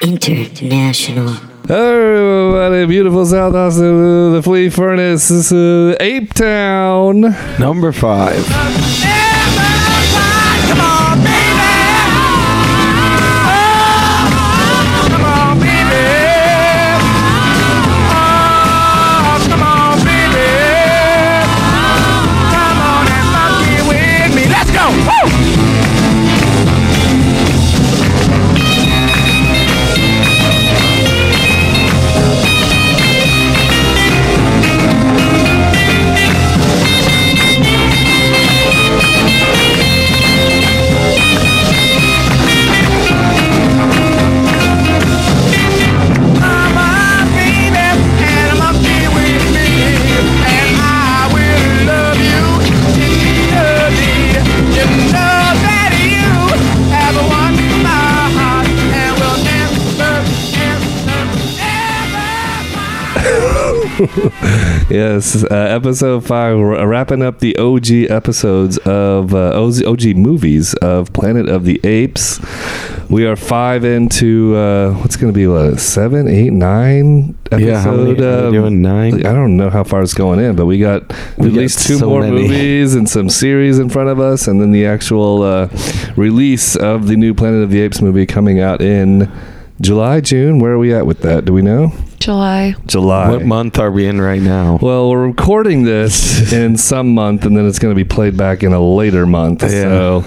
International. Everybody, beautiful South Austin, the Flea Furnace, this is uh, Ape Town. Number five. Yes, uh, episode five, we're wrapping up the OG episodes of uh, OG, OG movies of Planet of the Apes. We are five into uh, what's going to be what seven, eight, nine episode. Yeah, how many um, doing? Nine? I don't know how far it's going in, but we got We at got least two so more many. movies and some series in front of us, and then the actual uh, release of the new Planet of the Apes movie coming out in July, June. Where are we at with that? Do we know? July. July. What month are we in right now? Well, we're recording this in some month, and then it's going to be played back in a later month. Yeah. So,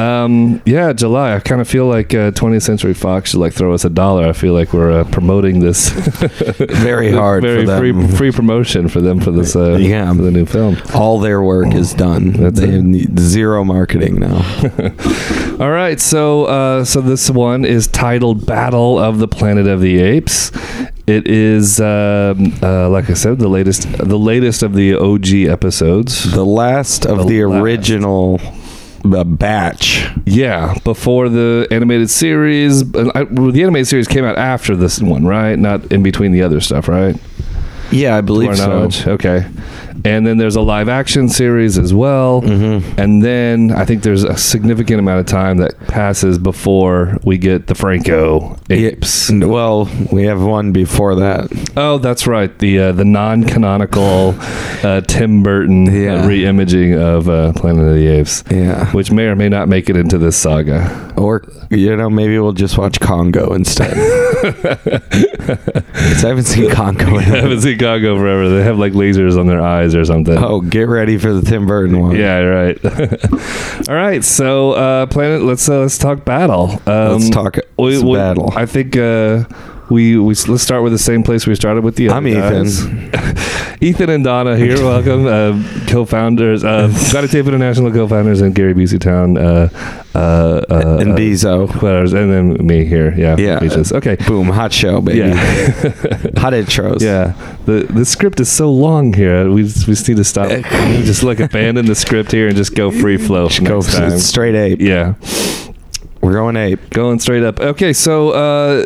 um, yeah, July. I kind of feel like uh, 20th Century Fox should like throw us a dollar. I feel like we're uh, promoting this Very hard very for them. free free promotion for them for this uh, Yeah. for the new film. All their work is done. That's they it. need zero marketing now. All right, so uh, so this one is titled "Battle of the Planet of the Apes." It is, um, uh, like I said, the latest the latest of the OG episodes. The last of The the, last. original uh, batch. Yeah, before the animated series. I, the animated series came out after this one, right? Not in between the other stuff, right? Yeah, I believe so. knowledge. Okay. And then there's a live action series as well. Mm-hmm. And then I think there's a significant amount of time that passes before we get the Franco apes. Well, we have one before that. Oh, that's right. The uh, the non-canonical uh, Tim Burton Yeah. re-imaging of uh, Planet of the Apes, Yeah. which may or may not make it into this saga. Or, you know, maybe we'll just watch Congo instead. I haven't seen Congo. I haven't seen Congo forever. They have like lasers on their eyes or something. Oh, get ready for the Tim Burton one. Yeah, right. All right, so uh, Planet, let's uh, let's talk battle. Um, Let's talk we- we- battle. I think uh, we we let's start with the same place we started with the. Other I'm Ethan. guys. Ethan and Donna here. Welcome, uh, co-founders, uh, Got Tape International co-founders, and Gary Busey Town, uh, uh, uh, and Beezo. and then me here. Yeah, Yeah. Beaches. Okay. Boom, hot show, baby. Yeah. Hot intros. Yeah, the the script is so long here. We just, we just need to stop. just like abandon the script here and just go free flow. Just go time. straight ape. Yeah, We're going ape. going straight up. Okay, so uh,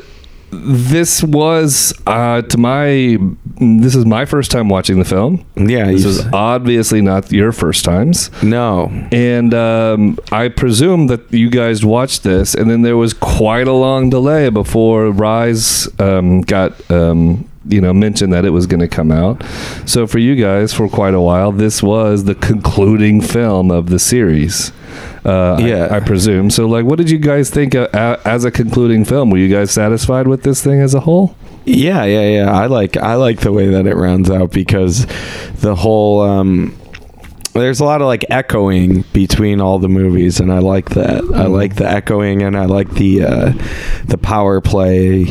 this was uh, to my this is my first time watching the film. Yeah, This was obviously not your first times, no. and um, I presume that you guys watched this, and then there was quite a long delay before Rise um, got. Um, you know, mentioned that it was going to come out. So for you guys, for quite a while, this was the concluding film of the series. Uh, Yeah. I, presume. So, like, what did you guys think uh, a- as a concluding film? Were you guys satisfied with this thing as a whole? Yeah, yeah, yeah. I like I like the way that it rounds out because the whole um there's a lot of like echoing between all the movies and I like that. I like the echoing and I like the uh the power play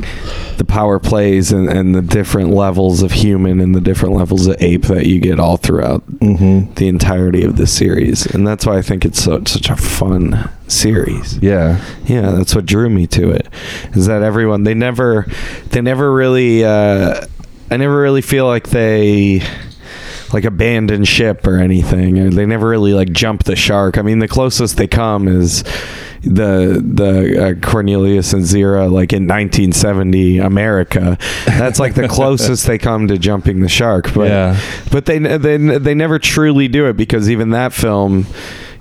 the power plays and, and the different levels of human and the different levels of ape that you get all throughout Mm-hmm. the entirety of the series. And that's why I think it's so, such a fun series. Yeah. Yeah, that's what drew me to it. Is that everyone they never they never really uh I never really feel like they like abandon ship or anything. They never really like jump the shark. I mean, the closest they come is the the uh, Cornelius and Zira like in 1970 America. That's like the closest they come to jumping the shark. But Yeah. but they they they never truly do it because even that film.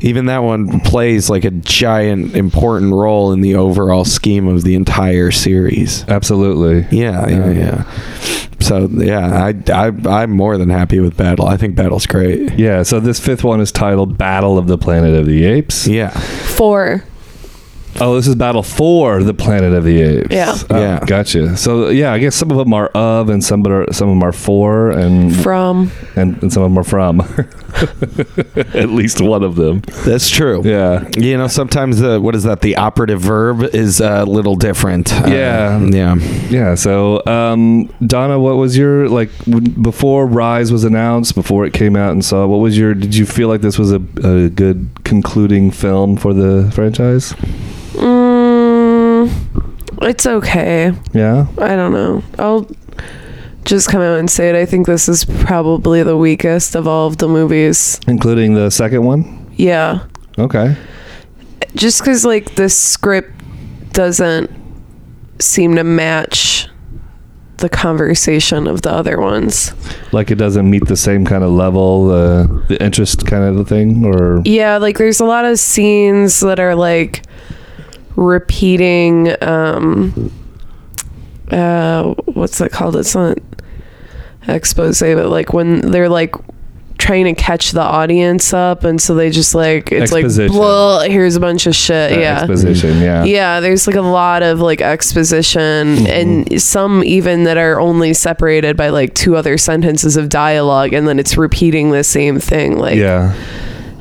Even that one plays like a giant important role in the overall scheme of the entire series. Absolutely. Yeah, yeah, yeah. So yeah, I, I I'm more than happy with Battle. I think Battle's great. Yeah, so this fifth one is titled Battle of the Planet of the Apes. Yeah, Four. Oh, this is Battle for the Planet of the Apes. Yeah. Oh, Yeah. Gotcha. So yeah, I guess some of them are of and some are some of them are for and From. and, and some of them are from. At least one of them. that's true. Yeah. You know, sometimes the what is that? The operative verb is a little different. Uh, Yeah. yeah. Yeah. So, um, Donna, what was your like before Rise was announced, before it came out and saw? What was your? Did you feel like this was a, a good concluding film for the franchise? It's okay. Yeah. I don't know. I'll just come out and say it. I think this is probably the weakest of all of the movies. Including the second one. Yeah. Okay. Just because, like, the script doesn't seem to match the conversation of the other ones. Like it doesn't meet the same kind of level, uh, the interest kind of thing, or Yeah, like, there's a lot of scenes that are, like, repeating, um, uh, what's that called? It's not expose, but, like, when they're, like, trying to catch the audience up and so they just like it's Exposition. like blah, here's a bunch of shit uh, yeah exposition. Yeah. Yeah, there's like a lot of like exposition Mm-hmm. and some even that are only separated by like two other sentences of dialogue and then it's repeating the same thing. Like Yeah.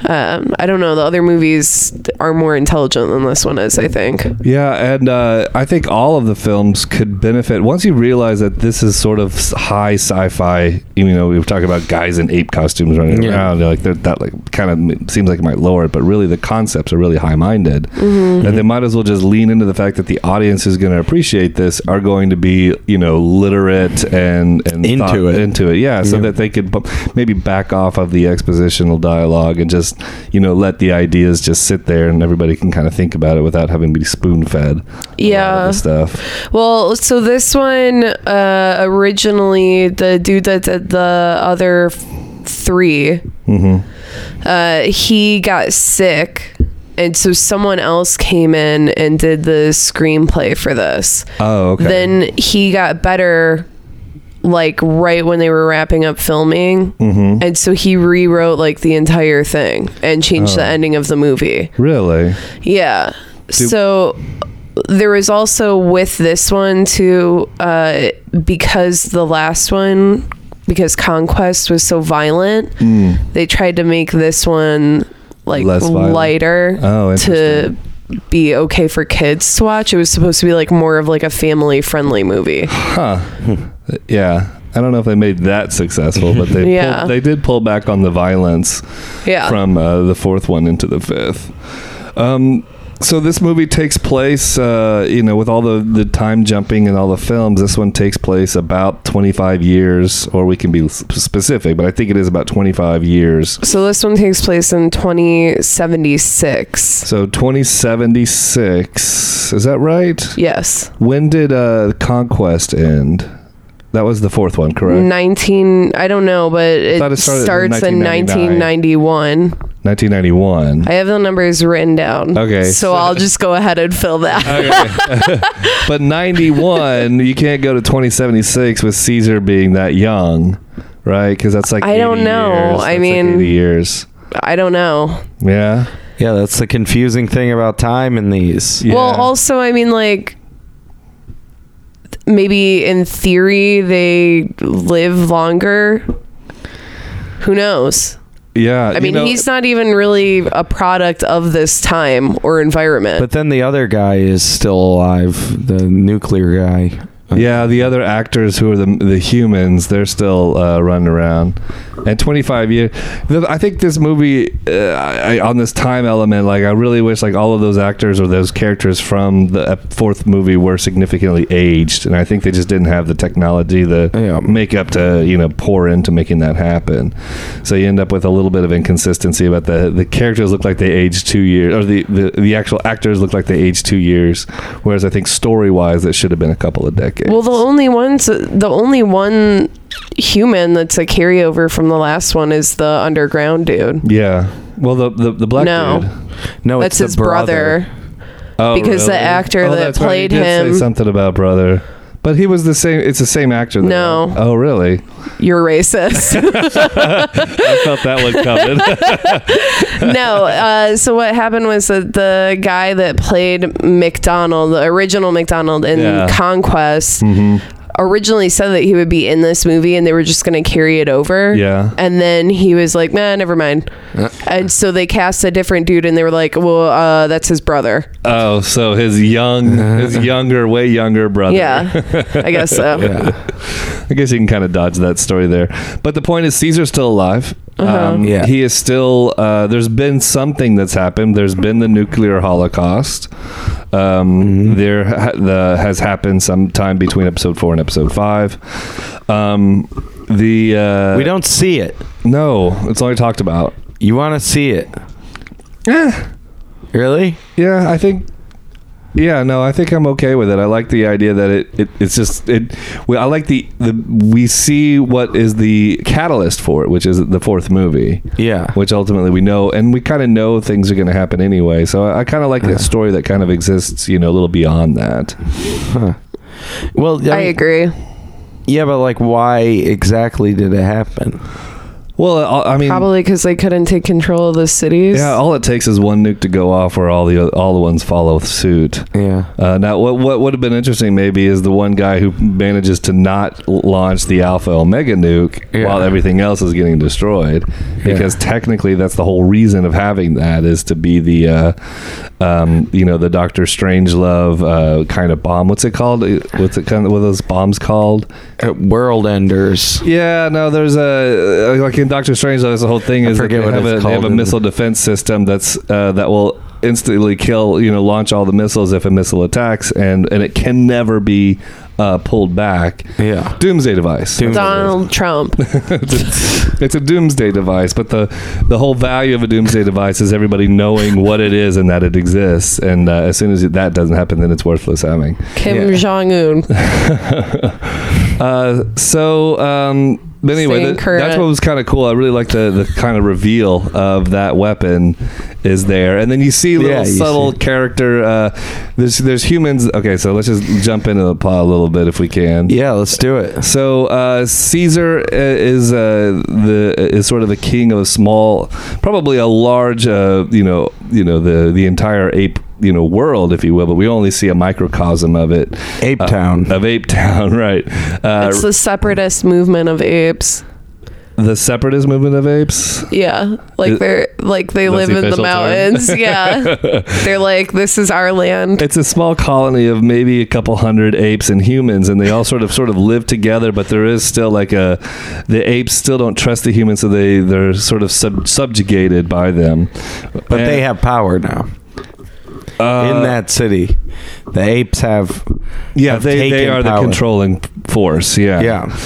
Um I don't know, the other movies are more intelligent than this one is, I think. Yeah, and uh, I think all of the films could benefit once you realize that this is sort of high sci-fi. You know, we were talking about guys in ape costumes running Yeah. around. Like they're- that, like kind of seems like it might lower it, but really the concepts are really high-minded, Mm-hmm. and they might as well just lean into the fact that the audience is going to appreciate this, are going to be you know literate and and Into thought- it. into it. Yeah, so Yeah. that they could maybe back off of the expositional dialogue and just you know let the ideas just sit there and everybody can kind of think about it without having to be lot of Yeah. stuff. Well, so this one uh originally the dude that did the other three hmm uh, he got sick, and so someone else came in and did the screenplay for this. Oh, okay. Then he got better, like right when they were wrapping up filming, hmm and so he rewrote like the entire thing and changed the Oh. ending of the movie. Really? Yeah. Do- so there was also with this one too, uh, because the last one, because Conquest was so violent, Mm. they tried to make this one like lighter Oh, to be okay for kids to watch. It was supposed to be like more of like a family friendly movie. Huh. yeah. I don't know if they made that successful, but they Yeah. pulled, they did pull back on the violence Yeah. from uh, the fourth one into the fifth. Um, so this movie takes place, uh, you know, with all the, the time jumping and all the films. This one takes place about 25 years, or we can be specific, but I think it is about 25 years. so this one takes place in 2076. So 2076, is that right? Yes. When did uh, Conquest end? That was the fourth one, correct? 19 I don't know, but it, it started starts in 1991. 1991. I have the numbers written down. Okay, So, so- I'll just go ahead and fill that. Okay. but 91, you can't go to 2076 with Caesar being that young, right? Because that's like I don't know. years. I That's like mean- 80 years. I don't know. Yeah. Yeah, that's the confusing thing about time in these. Yeah. Well, also, I mean, like, maybe in theory they live longer. Who knows? Yeah. I mean, he's not even really a product of this time or environment. But then the other guy is still alive, the nuclear guy. Yeah, the other actors who are the the humans, they're still uh, running around. And 25 years, I think this movie uh, I, on this time element, like I really wish like all of those actors or those characters from the fourth movie were significantly aged, and I think they just didn't have the technology, the Yeah. makeup to you know pour into making that happen. So you end up with a little bit of inconsistency about the the characters look like they aged two years, or the the, the actual actors look like they aged two years, whereas I think story wise it should have been a couple of decades. Well, the only ones, the only one human that's a carryover from the last one is the underground dude. yeah. Well, the the, the black No. dude. No, that's it's his the brother. brother. Oh, Because the actor oh, that that's right. played He did say him- something about brother. But he was the same. It's the same actor. though. No. Oh, really? You're racist. I felt that one coming. no. Uh, so what happened was that the guy that played MacDonald, the original MacDonald in Yeah. Conquest, hmm originally said that he would be in this movie and they were just going to carry it over. Yeah. And then he was like, nah, never mind. And so they cast a different dude and they were like, well, uh, that's his brother. Oh, so his young, his younger, way younger brother. Yeah. I guess so. Yeah. I guess you can kind of dodge that story there. But the point is, Caesar's still alive. Uh-huh. Um, Yeah. He is still. Uh, there's been something that's happened. There's been the nuclear holocaust. Um, There ha- the, has happened sometime between episode four and episode five. Um, the uh, we don't see it. No, it's only talked about. You want to see it? Eh, Really? yeah, I think. Yeah, no, I think I'm okay with it. I like the idea that it, it it's just it. We, I like the the we see what is the catalyst for it, which is the fourth movie, Yeah. which ultimately we know, and we kind of know things are going to happen anyway. So I, I kind of like Yeah. that story that kind of exists, you know, a little beyond that. Huh. Well, I mean, agree. Yeah, but like, why exactly did it happen? Well, I I mean, Probably because they couldn't take control of the cities. yeah, all it takes is one nuke to go off, where all the all the ones follow suit. Yeah. Uh, now, what what would have been interesting maybe is the one guy who manages to not launch the Alpha Omega nuke Yeah. while everything else is getting destroyed, because technically that's the whole reason of having that is to be the, uh, um, you know, the Doctor Strangelove uh, kind of bomb. What's it called? What's it kind of what are those bombs called? Uh, world enders. Yeah, no, there's a uh, like in Doctor Strangelove. That's the whole thing I is that they what have, it's a, they have a in- missile defense system that's uh, that will instantly kill, you know, launch all the missiles if a missile attacks, and and it can never be uh, pulled back. Yeah. Doomsday device. Doom- Donald Trump. it's, a, it's a doomsday device, but the the whole value of a doomsday device is everybody knowing what it is and that it exists. And uh, as soon as that doesn't happen, then it's worthless having. Kim Yeah. Jong Un. Uh, so um, but anyway, that- that's what was kind of cool. I really like the the kind of reveal of that weapon is there, and then you see little Yeah, you subtle see. character. Uh, there's there's humans. Okay, so let's just jump into the plot a little bit if we can. Yeah. Let's do it. So uh, Caesar uh, is uh, the is sort of the king of a small, probably a large, uh, you know, you know the the entire ape you know world, if you will, but we only see a microcosm of it Ape uh, Town. of Ape Town, right? Uh, it's the separatist movement of apes. The separatist movement of apes. Yeah, like they're like they That's live the in the mountains. Yeah, they're like this is our land. It's a small colony of maybe a couple hundred apes and humans, and they all sort of sort of live together. But there is still like a the apes still don't trust the humans, so they they're sort of sub, subjugated by them. But they have power now uh, in that city. The apes have. yeah have they, they taken are the controlling force. Yeah, Yeah.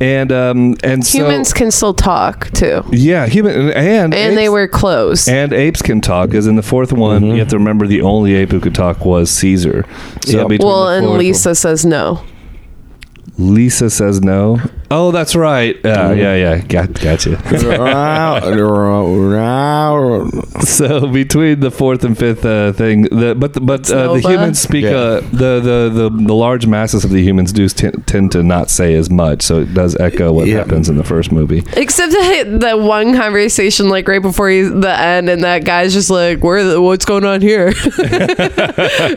and um and so, Humans can still talk too, yeah human and and, and they apes- wear clothes. And apes can talk, because in the fourth one, Mhm. you have to remember the only ape who could talk was Caesar. So Yep. well, and fourth- Lisa says no. Lisa says no. Oh, that's right. Uh, yeah, yeah, got gotcha. so between the fourth and fifth uh, thing, the, but the, but uh, the humans speak. Yeah. Uh, the, the the the large masses of the humans do t- tend to not say as much, so it does echo what Yeah. happens in the first movie. Except that that one conversation, like right before he, the end, and that guy's just like, "Where? The, what's going on here?"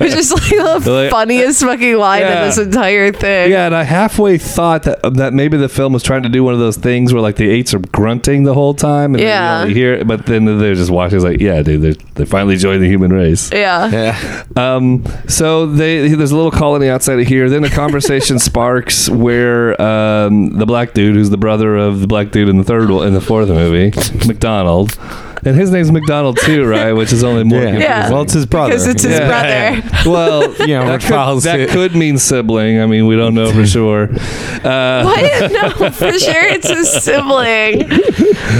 It's just like the Like- funniest fucking line Yeah. in this entire thing. Yeah, and I halfway thought that that maybe of the film was trying to do one of those things where like the eights are grunting the whole time, and Yeah. then you only hear, it, but then they're just watching. It's like, yeah, dude, they they finally joined the human race. Yeah. Yeah. Um, so they there's a little colony outside of here. Then a conversation sparks where um, the black dude, who's the brother of the black dude in the third in the fourth movie, MacDonald, and his name's MacDonald too, right? Which is only more. Yeah. Yeah. Well, it's his brother. Because it's his Yeah. brother. Well, You know, that, could, that could mean sibling. I mean, we don't know for sure. Uh, What? No, for sure it's his sibling.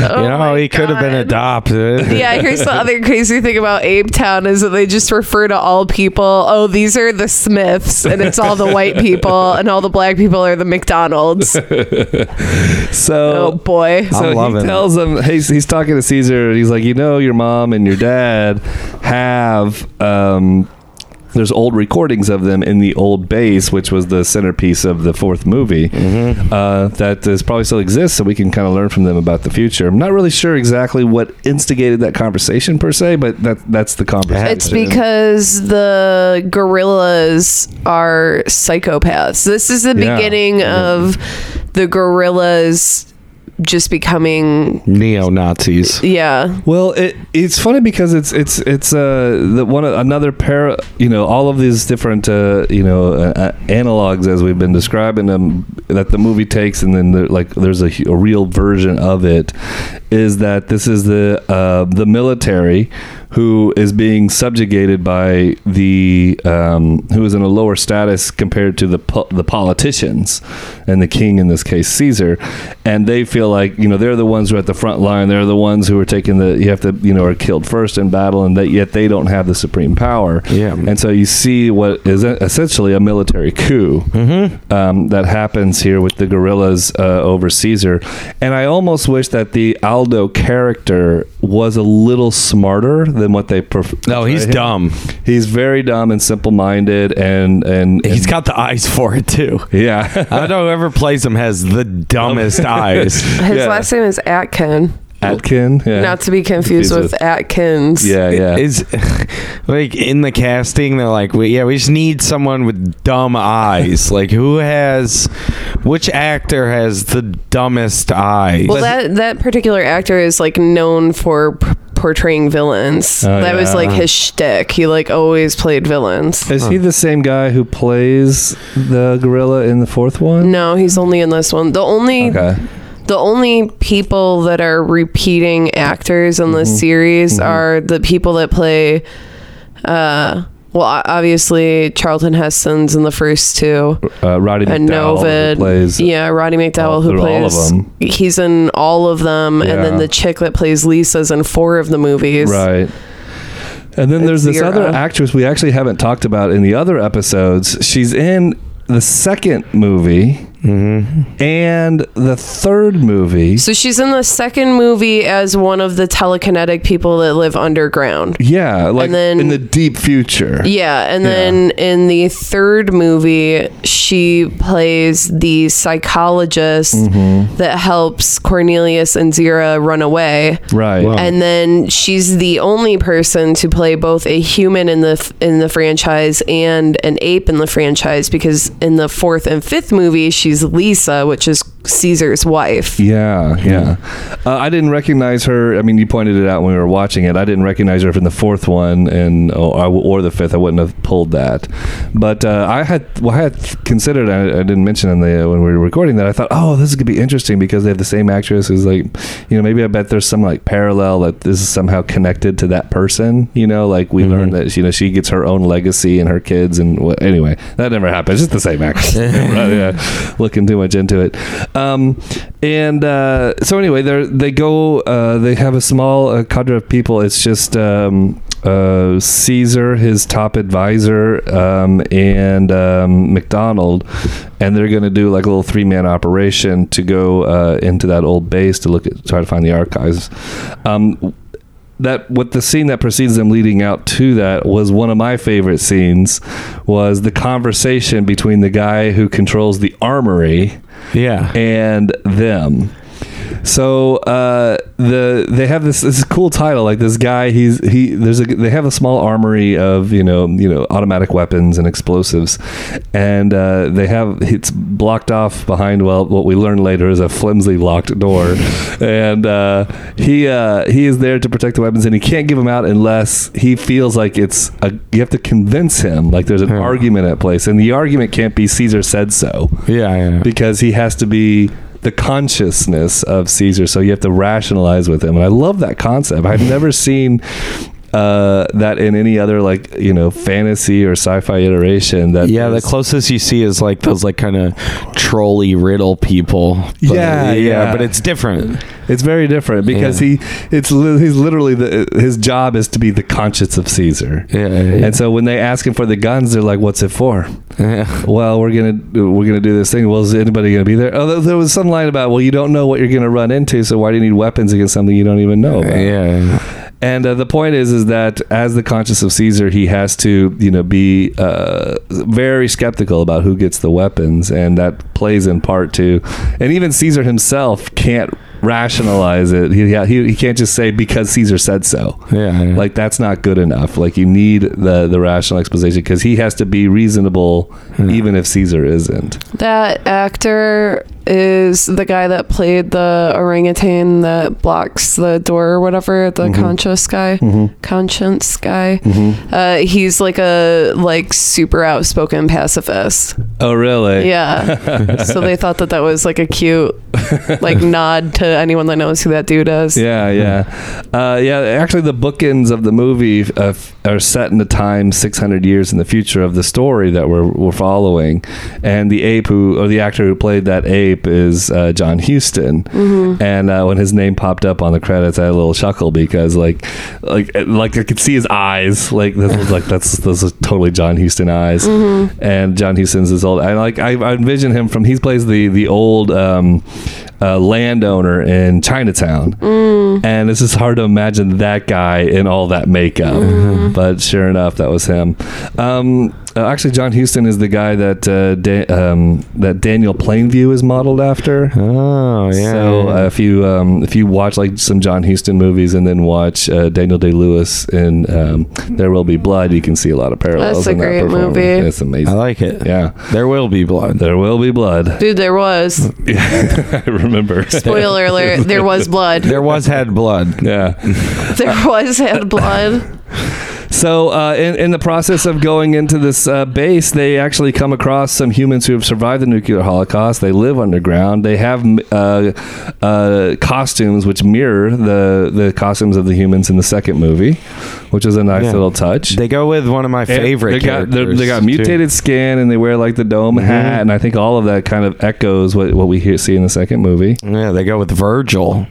Oh you know, my he could have been adopted. Yeah, here's the other crazy thing about Ape Town is that they just refer to all people. Oh, these are the Smiths, and it's all the white people, and all the black people are the McDonald's. so Oh boy. I'm so loving he it. tells him he's, he's talking to caesar and he's like you know your mom and your dad have um there's old recordings of them in the old base, which was the centerpiece of the fourth movie. Mm-hmm. Uh, that is probably still exists, so we can kind of learn from them about the future. I'm not really sure exactly what instigated that conversation per se, but that that's the conversation. It's because the gorillas are psychopaths. This is the Yeah. beginning of the gorillas just becoming Neo Nazis. yeah. Well, it it's funny because it's it's it's uh the one another pair you know all of these different uh you know uh, uh, analogs as we've been describing them that the movie takes and then there, like there's a, a real version of it is that this is the uh the military who is being subjugated by the um, who is in a lower status compared to the po- the politicians and the king in this case Caesar, and they feel like you know they're the ones who are at the front line. They're the ones who are taking the you have to you know are killed first in battle, and that yet they don't have the supreme power. Yeah. and so you see what is essentially a military coup Mm-hmm. um, that happens here with the gorillas uh, over Caesar. And I almost wish that the Aldo character was a little smarter than what they. Perf- No, he's portray him. dumb. He's very dumb and simple-minded, and and, He's and- got the eyes for it too. yeah. I don't know whoever plays him has the dumbest eyes. His Yeah. last name is Atkin. Atkin. Yeah. Not to be confused Confused with Atkins. yeah, yeah. Is like in the casting, they're like, we, yeah, we just need someone with dumb eyes. Like, who has, which actor has the dumbest eyes? Well, that that particular actor is like known for p- portraying villains. Oh, that was like his shtick. He like always played villains. Is he the same guy who plays the gorilla in the fourth one? No, he's only in this one. The only Okay. The only people that are repeating actors in Mm-hmm. this series are the people that play. Uh, well, obviously Charlton Heston's in the first two, Uh, Roddy and McDowall Novid. plays. yeah, Roddy McDowall all- who through all of plays. them. He's in all of them, and then the chick that plays Lisa's in four of the movies. Right. And then there's It's this other actress we actually haven't talked about in the other episodes. She's in the second movie Mm-hmm. and the third movie. So she's in the second movie as one of the telekinetic people that live underground. Yeah, like And then- in the deep future. Yeah, and Yeah. then in the third movie, she plays the psychologist Mm-hmm. that helps Cornelius and Zira run away. Right. Wow. And then she's the only person to play both a human in the in the franchise and an ape in the franchise because in the fourth and fifth movie she's Lisa, which is Caesar's wife. Yeah, yeah. Uh, I didn't recognize her. I mean, you pointed it out when we were watching it. I didn't recognize her from the fourth one, and or, or the fifth. I wouldn't have pulled that. But uh, I had, well, I had considered. I, I didn't mention in the when we were recording that I thought, oh, this is gonna be interesting because they have the same actress. Who's like, you know, maybe I bet there's some like parallel that this is somehow connected to that person. You know, like we Mhm. learned that you know she gets her own legacy and her kids, and wh- anyway, that never happened. It's just the same actress. Yeah, looking too much into it. Um, and uh, so anyway, they they go. Uh, they have a small uh, cadre of people. It's just um, uh, Caesar, his top advisor, um, and um, MacDonald, and they're going to do like a little three man operation to go uh, into that old base to look at try to find the archives. Um, that what the scene that precedes them leading out to that was one of my favorite scenes was the conversation between the guy who controls the armory yeah. and them So uh, the they have this this cool title like this guy he's he there's a they have a small armory of you know you know automatic weapons and explosives, and uh, they have it's blocked off behind well what we learn later is a flimsy locked door, and uh, he uh, he is there to protect the weapons and he can't give them out unless he feels like it's a you have to convince him like there's an argument at place. And the argument can't be Caesar said so. Yeah, yeah. because he has to be the consciousness of Caesar. So you have to rationalize with him, and I love that concept. I've never seen uh, that in any other like you know fantasy or sci-fi iteration. That yeah, the closest you see is like those like kind of trolley riddle people. But- Yeah, yeah. but it's different. It's very different because Yeah. he it's li- he's literally the his job is to be the conscience of Caesar. Yeah, yeah, And so when they ask him for the guns, they're like, "What's it for?" yeah. Well, we're gonna we're gonna do this thing. Well, is anybody gonna be there? Oh, there- there was some line about, well, you don't know what you're gonna run into, so why do you need weapons against something you don't even know about? yeah. And uh, the point is, is that as the conscience of Caesar, he has to, you know, be uh, very skeptical about who gets the weapons, and that plays in part to, and even Caesar himself can't rationalize it. He he, he can't just say because Caesar said so. Yeah, yeah. Like that's not good enough. Like you need the the rational exposition because he has to be reasonable, even if Caesar isn't. That actor is the guy that played the orangutan that blocks the door or whatever, the conscious guy, conscience guy. Uh, he's like a like super outspoken pacifist. Oh, really? Yeah. so they thought that that was like a cute like nod to anyone that knows who that dude is. Yeah, yeah, uh, yeah. Actually, the bookends of the movie uh, are set in the time 600 years in the future of the story that we're, we're following, and the ape who or the actor who played that ape is uh, John Huston. And uh, when his name popped up on the credits, I had a little chuckle because like, like, like I could see his eyes. Like this was like that's those are totally John Huston eyes. And John Huston's his old. I like I, I envision him from he plays the the old. Um, uh, landowner in Chinatown, and it's just hard to imagine that guy in all that makeup. But sure enough, that was him. Um, uh, actually, John Huston is the guy that uh, da- um, that Daniel Plainview is modeled after. Oh, yeah. So uh, if you um, if you watch like some John Huston movies and then watch uh, Daniel Day Lewis in um, There Will Be Blood, you can see a lot of parallels. That's a in that great performance. movie. It's amazing. I like it. Yeah, There will be blood. there will be blood. Dude, there was. I remember. Spoiler alert, there was blood. There was had blood. Yeah. There was had blood. So, uh, in, in the process of going into this uh, base, they actually come across some humans who have survived the nuclear holocaust. They live underground. They have uh, uh, costumes which mirror the, the costumes of the humans in the second movie, which is a nice Yeah. little touch. They go with one of my favorite they got, they got too. mutated skin and they wear like the dome Mhm. hat, and I think all of that kind of echoes what, what we hear, see in the second movie. Yeah, they go with Virgil.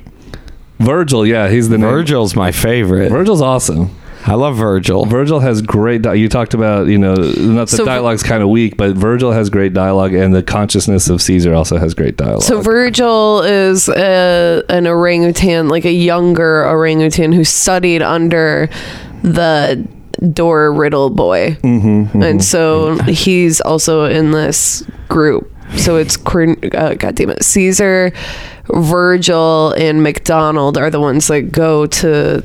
Virgil, yeah, he's the name. Virgil's my favorite. Virgil's awesome. I love Virgil. Virgil has great. Di- you talked about, you know, not the So- dialogue's kind of weak, but Virgil has great dialogue, and the consciousness of Caesar also has great dialogue. So Virgil is a, an orangutan, like a younger orangutan who studied under the door riddle boy, mm-hmm, and so he's also in this group. So it's Corn- uh, God damn it, Caesar, Virgil, and MacDonald are the ones that go to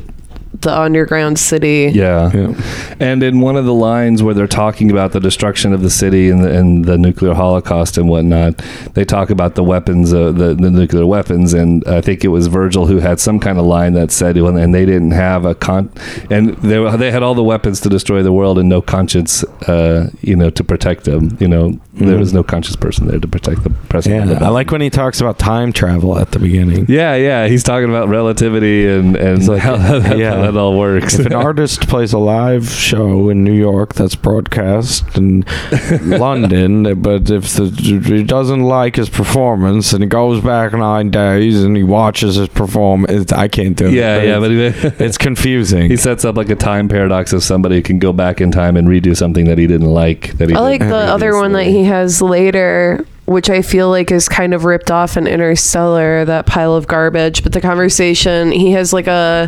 the underground city. yeah. Yeah. and in one of the lines where they're talking about the destruction of the city and the, and the nuclear holocaust and whatnot, they talk about the weapons, uh, the, the nuclear weapons, and I think it was Virgil who had some kind of line that said, well, and they didn't have a con, and they were- they had all the weapons to destroy the world and no conscience, uh, you know, to protect them. You know, there Mhm. was no conscious person there to protect the president. of the Yeah, I like when he talks about time travel at the beginning. Yeah, yeah, he's talking about relativity and and like- how, that, yeah. how that all works. If an artist plays a live show in New York that's broadcast in London, but if the, he doesn't like his performance and he goes back nine days and he watches his performance, I can't do it. yeah, yeah, but it's, he, it's confusing. he sets up like a time paradox of somebody can go back in time and redo something that he didn't like. That he I like the other one that he has later which I feel like is kind of ripped off in Interstellar, that pile of garbage. But the conversation, he has like a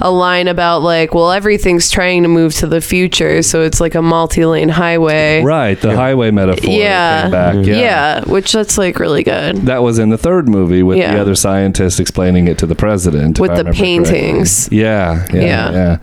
a line about like, well, everything's trying to move to the future, so it's like a multi-lane highway. Right, the highway metaphor. Yeah. came back. Yeah. Yeah. which that's like really good. That was in the third movie with Yeah. the other scientist explaining it to the president. With the remember correctly. paintings. Yeah, yeah, Yeah.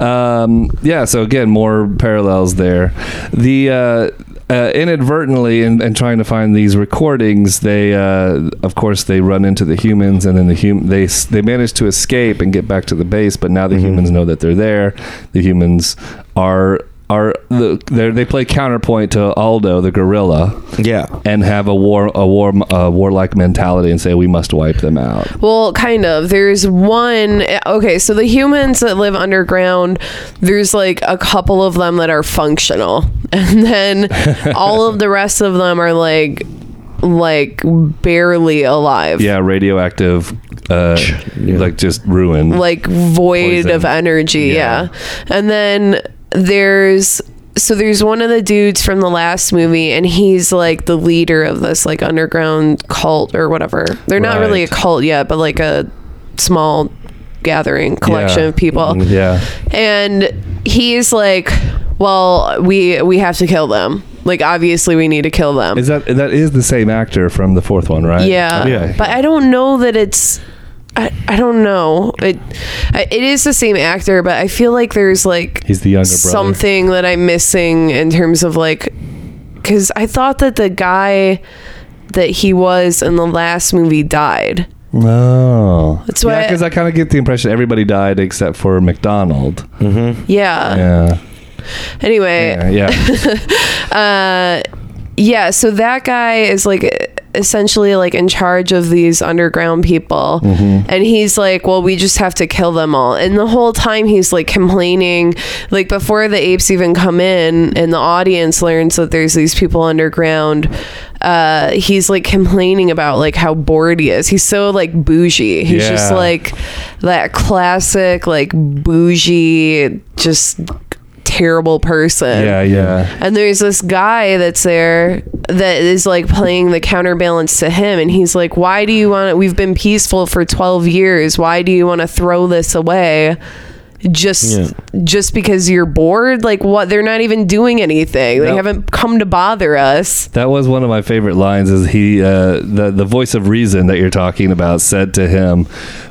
yeah. Um, yeah. So again, more parallels there. The uh, uh, inadvertently, in, in trying to find these recordings, they, uh, of course, they run into the humans, and then the hum- they they manage to escape and get back to the base. But now the humans know that they're there. The humans are are the they're- play counterpoint to Aldo, the gorilla Yeah. and have a war a war a warlike mentality and say we must wipe them out. Well, kind of. There's one. Okay, so the humans that live underground, there's like a couple of them that are functional, and then all of the rest of them are like, like barely alive. Yeah, radioactive, uh, Yeah. like just ruined. Like void Poison. of energy. Yeah. Yeah. And then there's. So there's one of the dudes from the last movie, and he's like the leader of this like underground cult or whatever. They're not really a Right. cult yet, but like a small gathering collection Yeah. of people mm, yeah, and he's like well we we have to kill them like obviously we need to kill them is that that is the same actor from the fourth one, right? yeah Yeah. but i don't know that it's I, I don't know it it is the same actor but i feel like there's like he's the younger brother. something that i'm missing in terms of like because i thought that the guy that he was in the last movie died No, That's why- because I kind of get the impression everybody died except for MacDonald. Mm-hmm. yeah, Yeah, anyway yeah, yeah. uh yeah so that guy is like essentially like in charge of these underground people. And he's like well we just have to kill them all. And the whole time he's like complaining like before the apes even come in and the audience learns that there's these people underground uh he's like complaining about like how bored he is. He's so like bougie. He's just like that classic like bougie just terrible person yeah, yeah. and there's this guy that's there that is like playing the counterbalance to him. And he's like, Why do you want to? We've been peaceful for 12 years. Why do you want to throw this away? Just Yeah. just because you're bored? Like what? They're not even doing anything. They No. haven't come to bother us. That was one of my favorite lines. Is he uh, the the voice of reason that you're talking about said to him,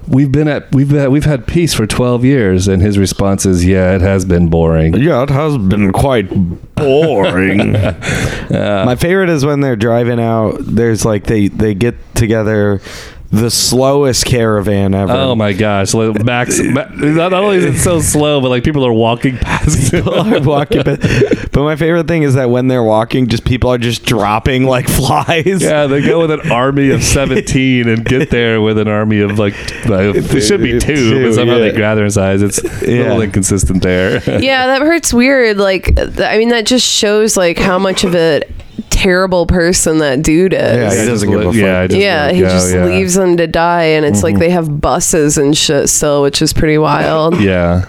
"We've been at we've been, we've had peace for twelve years," and his response is, "Yeah, it has been boring." Yeah, it has been quite boring. My favorite is when they're driving out. There's like they they get together the slowest caravan ever. Oh my gosh! Like Max, Ma- not only is it so slow, but like people are walking past. People are walking, but, but my favorite thing is that when they're walking, just people are just dropping like flies. Yeah, they go with an army of seventeen and get there with an army of like uh, it should be two, Two, but somehow yeah. they gather in size. It's a Yeah. little inconsistent there. yeah, that hurts weird. Like, I mean, that just shows like how much of a terrible person that dude is. Yeah, he just doesn't give a fuck. Yeah, just yeah, he go, just yeah. leaves them to die, and it's like Mhm. they have buses and shit still, which is pretty wild. Yeah.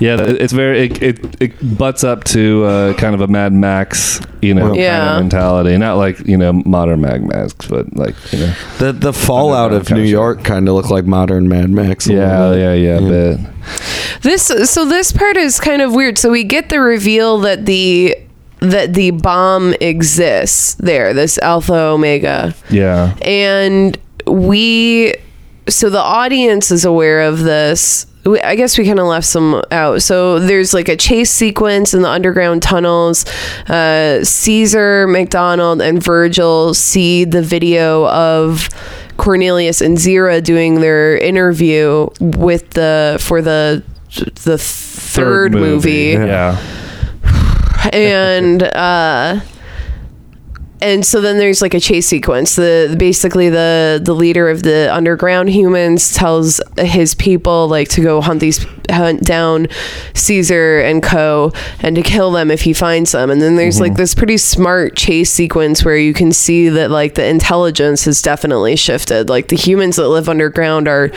Yeah, it's very it, it, it butts up to uh, kind of a Mad Max, you know, kind of mentality. Not like you know modern Mad Max, but like you know, The the fallout of New. York kind of looked like modern Mad Max. a yeah, little bit. yeah, yeah, Yeah. But This so this part is kind of weird. So we get the reveal that the that the bomb exists there, this Alpha Omega, yeah, and we so the audience is aware of this. We- I guess we kind of left some out. So there's like a chase sequence in the underground tunnels. Uh, Caesar, MacDonald, and Virgil see the video of Cornelius and Zira doing their interview with the for the the third, movie Yeah. And uh and so then there's like a chase sequence. The basically the the leader of the underground humans tells his people like to go hunt these hunt down caesar and co and to kill them if he finds them. And then there's like this pretty smart chase sequence where you can see that like the intelligence has definitely shifted. Like the humans that live underground are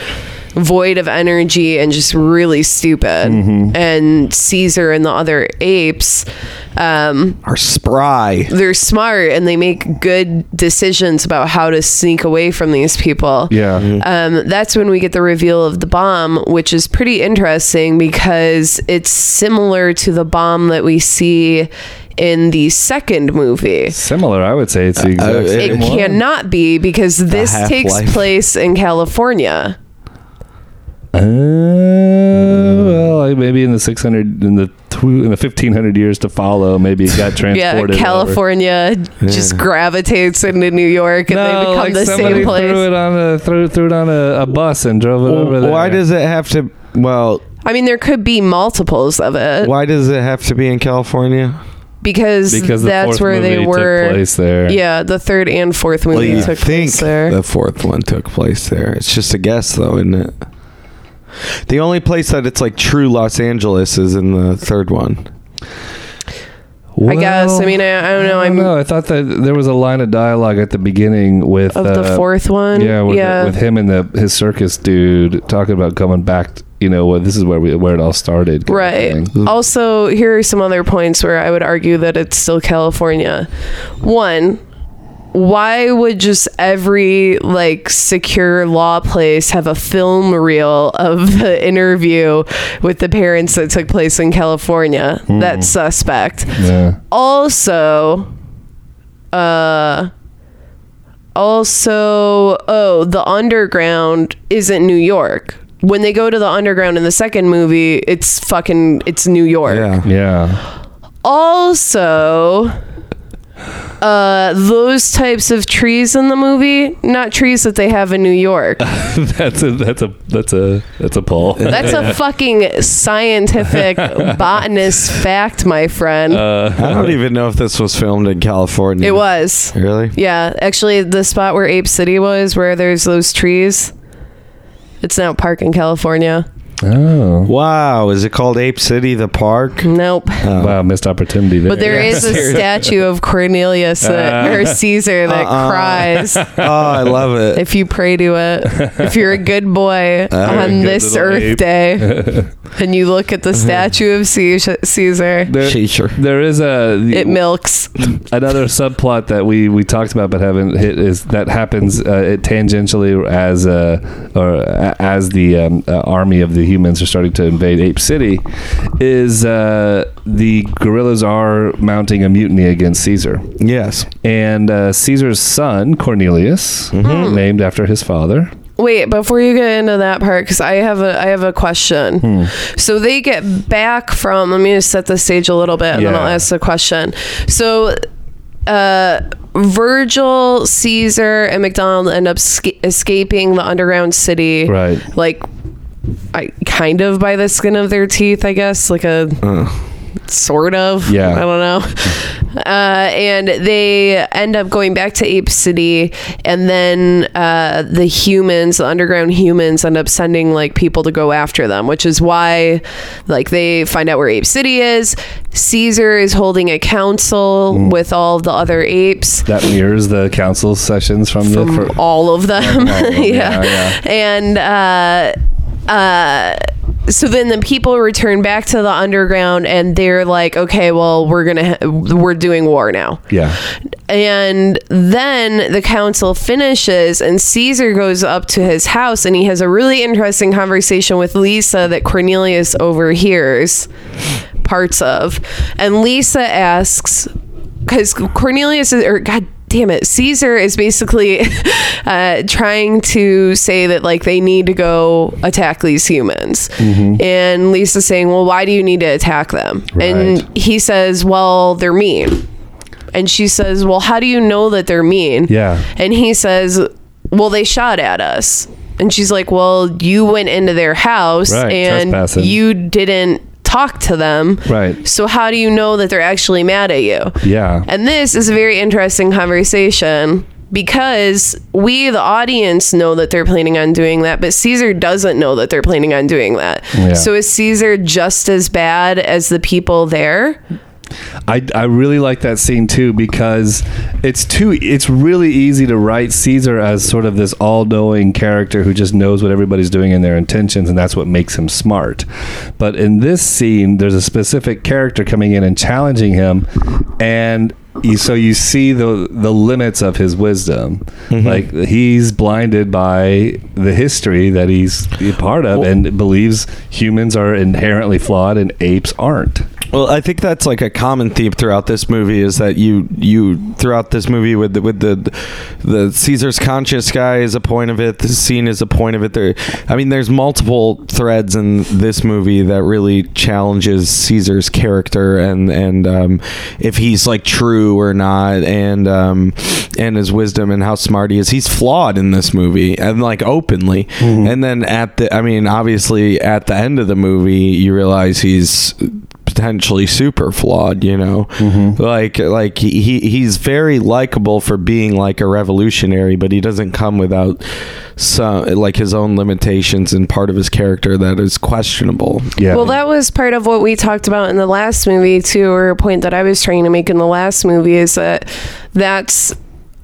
void of energy and just really stupid. And Caesar and the other apes, um, Are spry. they're smart and they make good decisions about how to sneak away from these people. Yeah. Um, that's when we get the reveal of the bomb, which is pretty interesting because it's similar to the bomb that we see in the second movie. Similar, I would say it's the exact Uh, it same It one. cannot be because this takes place in California. Uh, well, like maybe in the 600, in the tw- in the 1500 years to follow, maybe it got transported. Yeah, over. California just gravitates into New York and they No, become like the somebody same threw place. it on a threw, threw it on a, a bus and drove it over there. Why does it have to? Well, I mean, there could be multiples of it why does it have to be in California? because, because the that's fourth where they were. took place there. Yeah, the third and fourth Well, movie you took think place there. the fourth one took place there? It's just a guess, though, isn't it? The only place that it's like true Los Angeles is in the third one. I guess. I mean, I, I don't know. I don't know. I thought that there was a line of dialogue at the beginning with of the uh, fourth one. Yeah, with, yeah. with him and the his circus dude talking about coming back. You know, well, this is where we where it all started. Right. Also, here are some other points where I would argue that it's still California. One, why would just every like secure law place have a film reel of the interview with the parents that took place in California? That's suspect. Yeah. Also, uh also, oh, the underground isn't New York. When they go to the underground in the second movie, it's fucking it's New York. Yeah. Yeah. Also, uh those types of trees in the movie, not trees that they have in New York. that's a that's a that's a that's a pull. That's a fucking scientific botanist fact, my friend. Uh, I don't even know if this was filmed in California. it was. Really? Yeah, actually, the spot where Ape City was, where there's those trees, it's now Park in California. Oh. Wow. Is it called Ape City, the park? Nope. Oh. Wow, missed opportunity there. But there Yeah, is a statue of Cornelius that, or Caesar that Uh-uh. cries Oh, I love it. if you pray to it. If you're a good boy on good this Earth ape. Day, and you look at the statue of Caesar, Caesar there, Caesar. there is a it milks. another subplot that we we talked about but haven't hit is that happens uh, it tangentially as uh, or as the um, uh, army of the humans are starting to invade Ape City is uh, the gorillas are mounting a mutiny against Caesar Yes. and uh, Caesar's son Cornelius named after his father Wait, before you get into that part, because I have a I have a question. So they get back from. Let me just set the stage a little bit, and then I'll ask the question. So, uh, Virgil, Caesar, and MacDonald end up sca- escaping the underground city, right like, I kind of by the skin of their teeth, I guess, like a Uh, sort of. Yeah. I don't know. Uh, and they end up going back to Ape City, and then uh, the humans, the underground humans, end up sending like people to go after them, which is why, like, they find out where Ape City is. Caesar is holding a council with all the other apes. that mirrors the council sessions from, the From all of them, all of them, yeah. yeah, and uh, uh, so then the people return back to the underground and they're like okay well we're gonna ha- we're doing war now. Yeah. And then the council finishes and caesar goes up to his house and he has a really interesting conversation with lisa that cornelius overhears parts of. And lisa asks because cornelius is or god damn it caesar is basically uh, trying to say that like they need to go attack these humans and lisa's saying well why do you need to attack them Right. and he says well they're mean and she says, Well, how do you know that they're mean? yeah And he says, Well, they shot at us. And she's like, Well, you went into their house Right, and you didn't talk to them. right So how do you know that they're actually mad at you? yeah And this is a very interesting conversation because we, the audience, know that they're planning on doing that, but Caesar doesn't know that they're planning on doing that. Yeah. So is Caesar just as bad as the people there? I, I really like that scene too because it's too it's really easy to write Caesar as sort of this all-knowing character who just knows what everybody's doing and their intentions and that's what makes him smart. But in this scene there's a specific character coming in and challenging him and you, so you see the the limits of his wisdom. Mm-hmm. Like he's blinded by the history that he's a part of Well- and believes humans are inherently flawed and apes aren't. Well, I think that's like a common theme throughout this movie is that you you throughout this movie with the, with the the Caesar's conscious guy is a point of it. The scene is a point of it. There, I mean, there's multiple threads in this movie that really challenges Caesar's character and and um, if he's like true or not, and um, and his wisdom and how smart he is. He's flawed in this movie and like openly. And then at the, I mean, obviously at the end of the movie, you realize he's potentially super flawed you know? Mm-hmm. Like like he, he he's very likable for being like a revolutionary but he doesn't come without some like his own limitations and part of his character that is questionable. Yeah. Well, that was part of what we talked about in the last movie too, or a point that I was trying to make in the last movie is that that's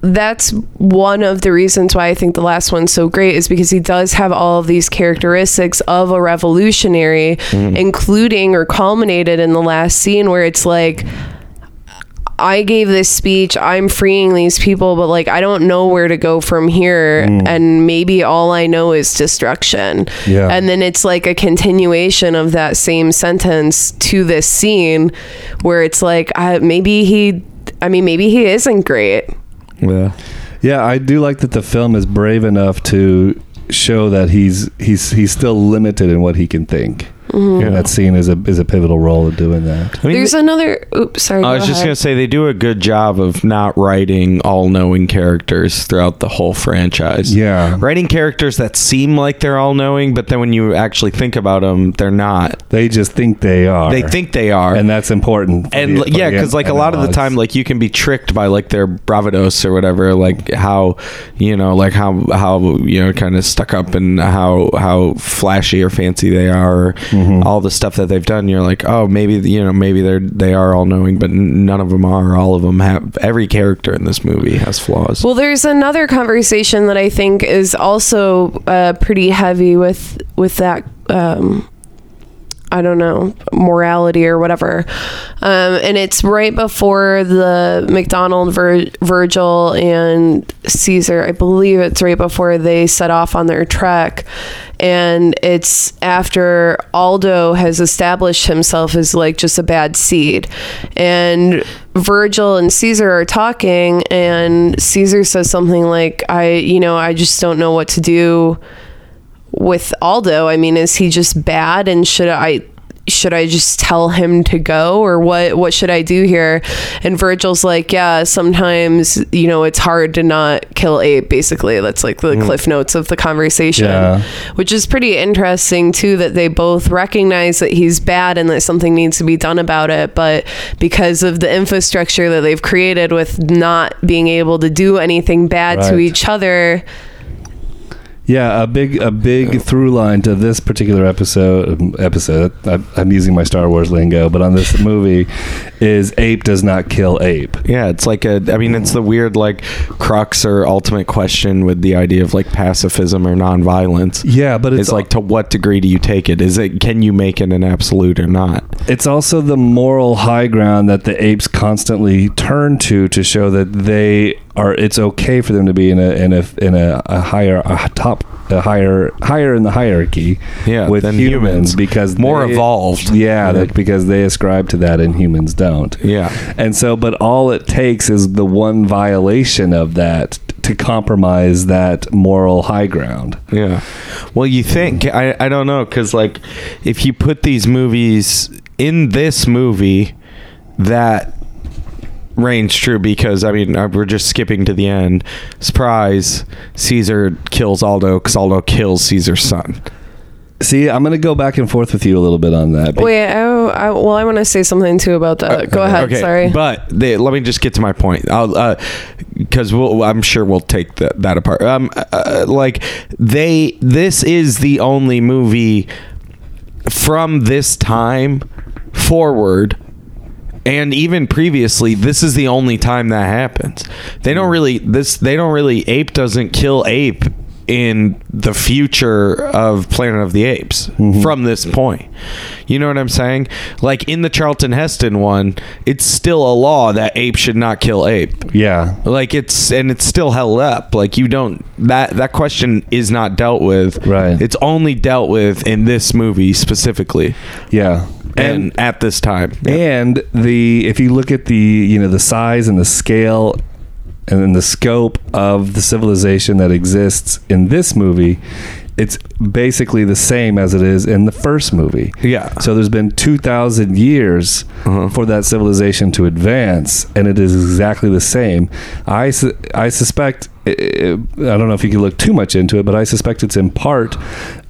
that's one of the reasons why I think the last one's so great is because he does have all of these characteristics of a revolutionary, mm-hmm. including or culminated in the last scene where it's like I gave this speech, I'm freeing these people, but like I don't know where to go from here. Mm. And maybe all I know is destruction. Yeah. And then it's like a continuation of that same sentence to this scene where it's like, I, maybe he, I mean, maybe he isn't great. Yeah Yeah, I do like that the film is brave enough to show that he's he's he's still limited in what he can think. Mm-hmm. And that scene is a is a pivotal role in doing that. I mean, There's another, oops, sorry. I go was just ahead. gonna say they do a good job of not writing all-knowing characters throughout the whole franchise. Yeah. writing characters that seem like they're all-knowing, but then when you actually think about them, they're not. They just think they are. They think they are, and that's important. and the- li- yeah, because like a lot of the time, like you can be tricked by like their bravados or whatever, like how you know, like how how you know, kind of stuck up and how how flashy or fancy they are, or Mm-hmm. all the stuff that they've done. You're like, oh, maybe you know, maybe they're they are all knowing, but none of them are. All of them have. Every character in this movie has flaws. Well, there's another conversation that I think is also uh, pretty heavy with with that. Um, I don't know morality or whatever, um, and it's right before the MacDonald, Vir- Virgil, and Caesar. I believe it's right before they set off on their trek, and it's after Aldo has established himself as like just a bad seed, and Virgil and Caesar are talking, and Caesar says something like, "I, you know, I just don't know what to do." With Aldo, I mean, is he just bad and should I should I just tell him to go or what what should I do here? And Virgil's like, yeah, sometimes, you know, it's hard to not kill ape basically. That's like the mm. cliff notes of the conversation. Yeah. Which is pretty interesting too that they both recognize that he's bad and that something needs to be done about it, but because of the infrastructure that they've created with not being able to do anything bad to each other, Yeah, a big a big through line to this particular episode um, episode. I, I'm using my Star Wars lingo, but on this movie is ape does not kill ape. Yeah, it's like a. I mean, it's the weird like crux or ultimate question with the idea of like pacifism or nonviolence. Yeah, but It's it's like to what degree do you take it? Is it can you make it an absolute or not? it's also the moral high ground that the apes constantly turn to to show that they are it's okay for them to be in a in a in a, a higher a top a higher higher in the hierarchy Yeah, with humans, humans. because More they- evolved. yeah Yeah. that- because they ascribe to that and humans don't Yeah. and so but all it takes is the one violation of that to compromise that moral high ground Yeah. Well, you think I I don't know cuz like if you put these movies in this movie that reigns true because I mean uh, we're just skipping to the end. Surprise, Caesar kills Aldo cuz Aldo kills Caesar's son. see i'm gonna go back and forth with you a little bit on that Wait, I, I, well, I want to say something too about that. Go ahead. Okay, Sorry. But they, let me just get to my point. I'll because we'll, I'm sure we'll take that that apart. Um, uh, like they, this is the only movie from this time forward and even previously, this is the only time that happens. They don't really this. They don't really. Ape doesn't kill ape in the future of Planet of the Apes mm-hmm. from this point. You know what I'm saying? Like in the Charlton Heston one, it's still a law that ape should not kill ape. Yeah. Like it's and it's still held up. Like you don't that that question is not dealt with. Right. It's only dealt with in this movie specifically Yeah. And, at this time. and the if you look at the you know the size and the scale and then the scope of the civilization that exists in this movie it's basically the same as it is in the first movie Yeah. so there's been 2000 years Uh-huh. for that civilization to advance and it is exactly the same i su- i suspect I don't know if you can look too much into it but i suspect it's in part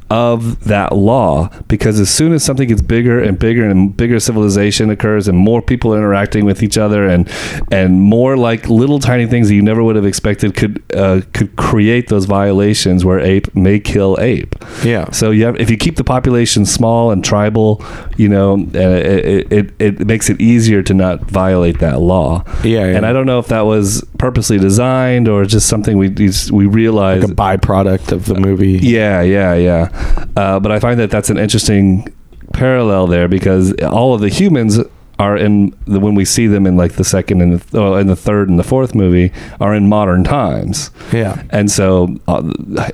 of that law because as soon as something gets bigger and bigger and bigger civilization occurs and more people interacting with each other and and more like little tiny things that you never would have expected could uh, could create those violations where ape may kill ape Yeah. so you have, if you keep the population small and tribal, you know, uh, it, it, it makes it easier to not violate that law. Yeah, yeah. And I don't know if that was purposely designed or just something we we realized. Like a byproduct of the movie. yeah, yeah, yeah. Uh, but I find that that's an interesting parallel there because all of the humans are in the when we see them in like the second and the oh, in the third and the fourth movie are in modern times. Yeah. And so uh,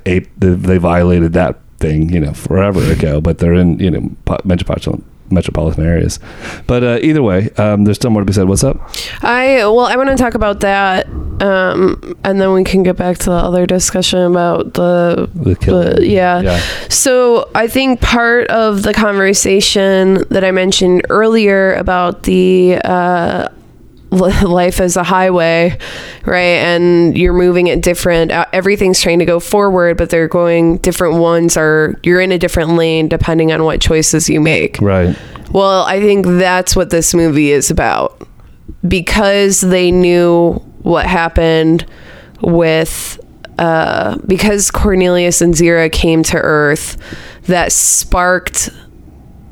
ape they, they violated that thing, you know, forever ago, but they're in, you know, po- metropolitan metropolitan areas. But uh, either way, um, there's still more to be said. What's up? I well, I want to talk about that, um, and then we can get back to the other discussion about the, The the- yeah. Yeah. So I think part of the conversation that I mentioned earlier about the uh, life as a highway, right? And you're moving at different. Uh, everything's trying to go forward, but they're going different ones. Are you're in a different lane depending on what choices you make. Right. Well, I think that's what this movie is about. Because they knew what happened with uh, because Cornelius and Zira came to Earth, that sparked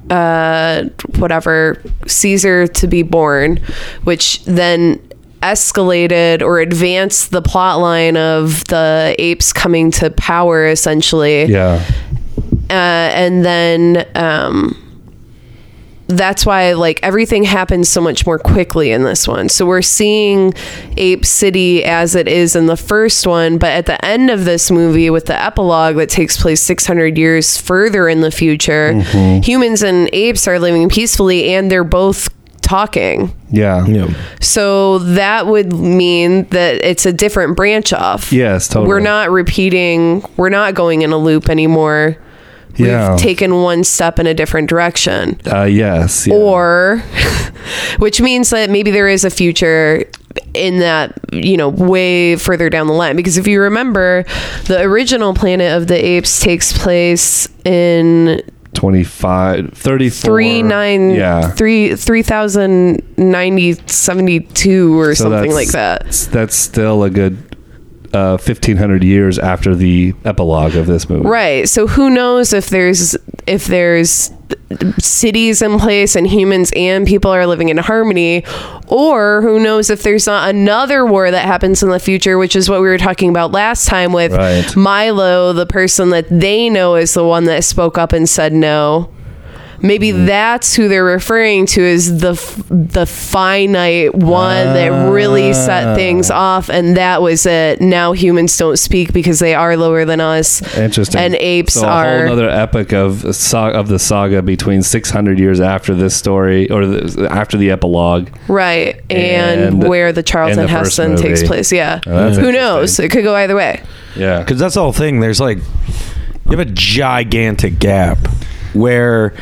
uh, whatever Caesar to be born, which then escalated or advanced the plot line of the apes coming to power essentially Yeah. uh, and then um, that's why like everything happens so much more quickly in this one. So we're seeing Ape City as it is in the first one, but at the end of this movie with the epilogue that takes place 600 years further in the future, mm-hmm. humans and apes are living peacefully and they're both talking. Yeah. Yeah. So that would mean that it's a different branch off. Yes, totally. We're not repeating, we're not going in a loop anymore. Yeah. We've taken one step in a different direction. Uh, yes. yeah. Or, which means that maybe there is a future in that, you know, way further down the line. Because if you remember, the original Planet of the Apes takes place in 25, 34. three nine Yeah. three three thousand ninety seventy two or So something like that. That's still a good uh, 1500 years after the epilogue of this movie. Right. So who knows if there's if there's cities in place and humans and people are living in harmony or who knows if there's not another war that happens in the future which is what we were talking about last time with Right. Milo the person that they know is the one that spoke up and said no maybe Mm-hmm. that's who they're referring to as the f- the finite one that really set Ah. things off and that was it now humans don't speak because they are lower than us Interesting. and apes so a are whole other epic of sa- of the saga between 600 years after this story or the, after the epilogue. right and, And- where the Charlton and the first Heston takes place yeah Oh, who knows it could go either way Yeah. Because that's the whole thing. There's like, you have a gigantic gap where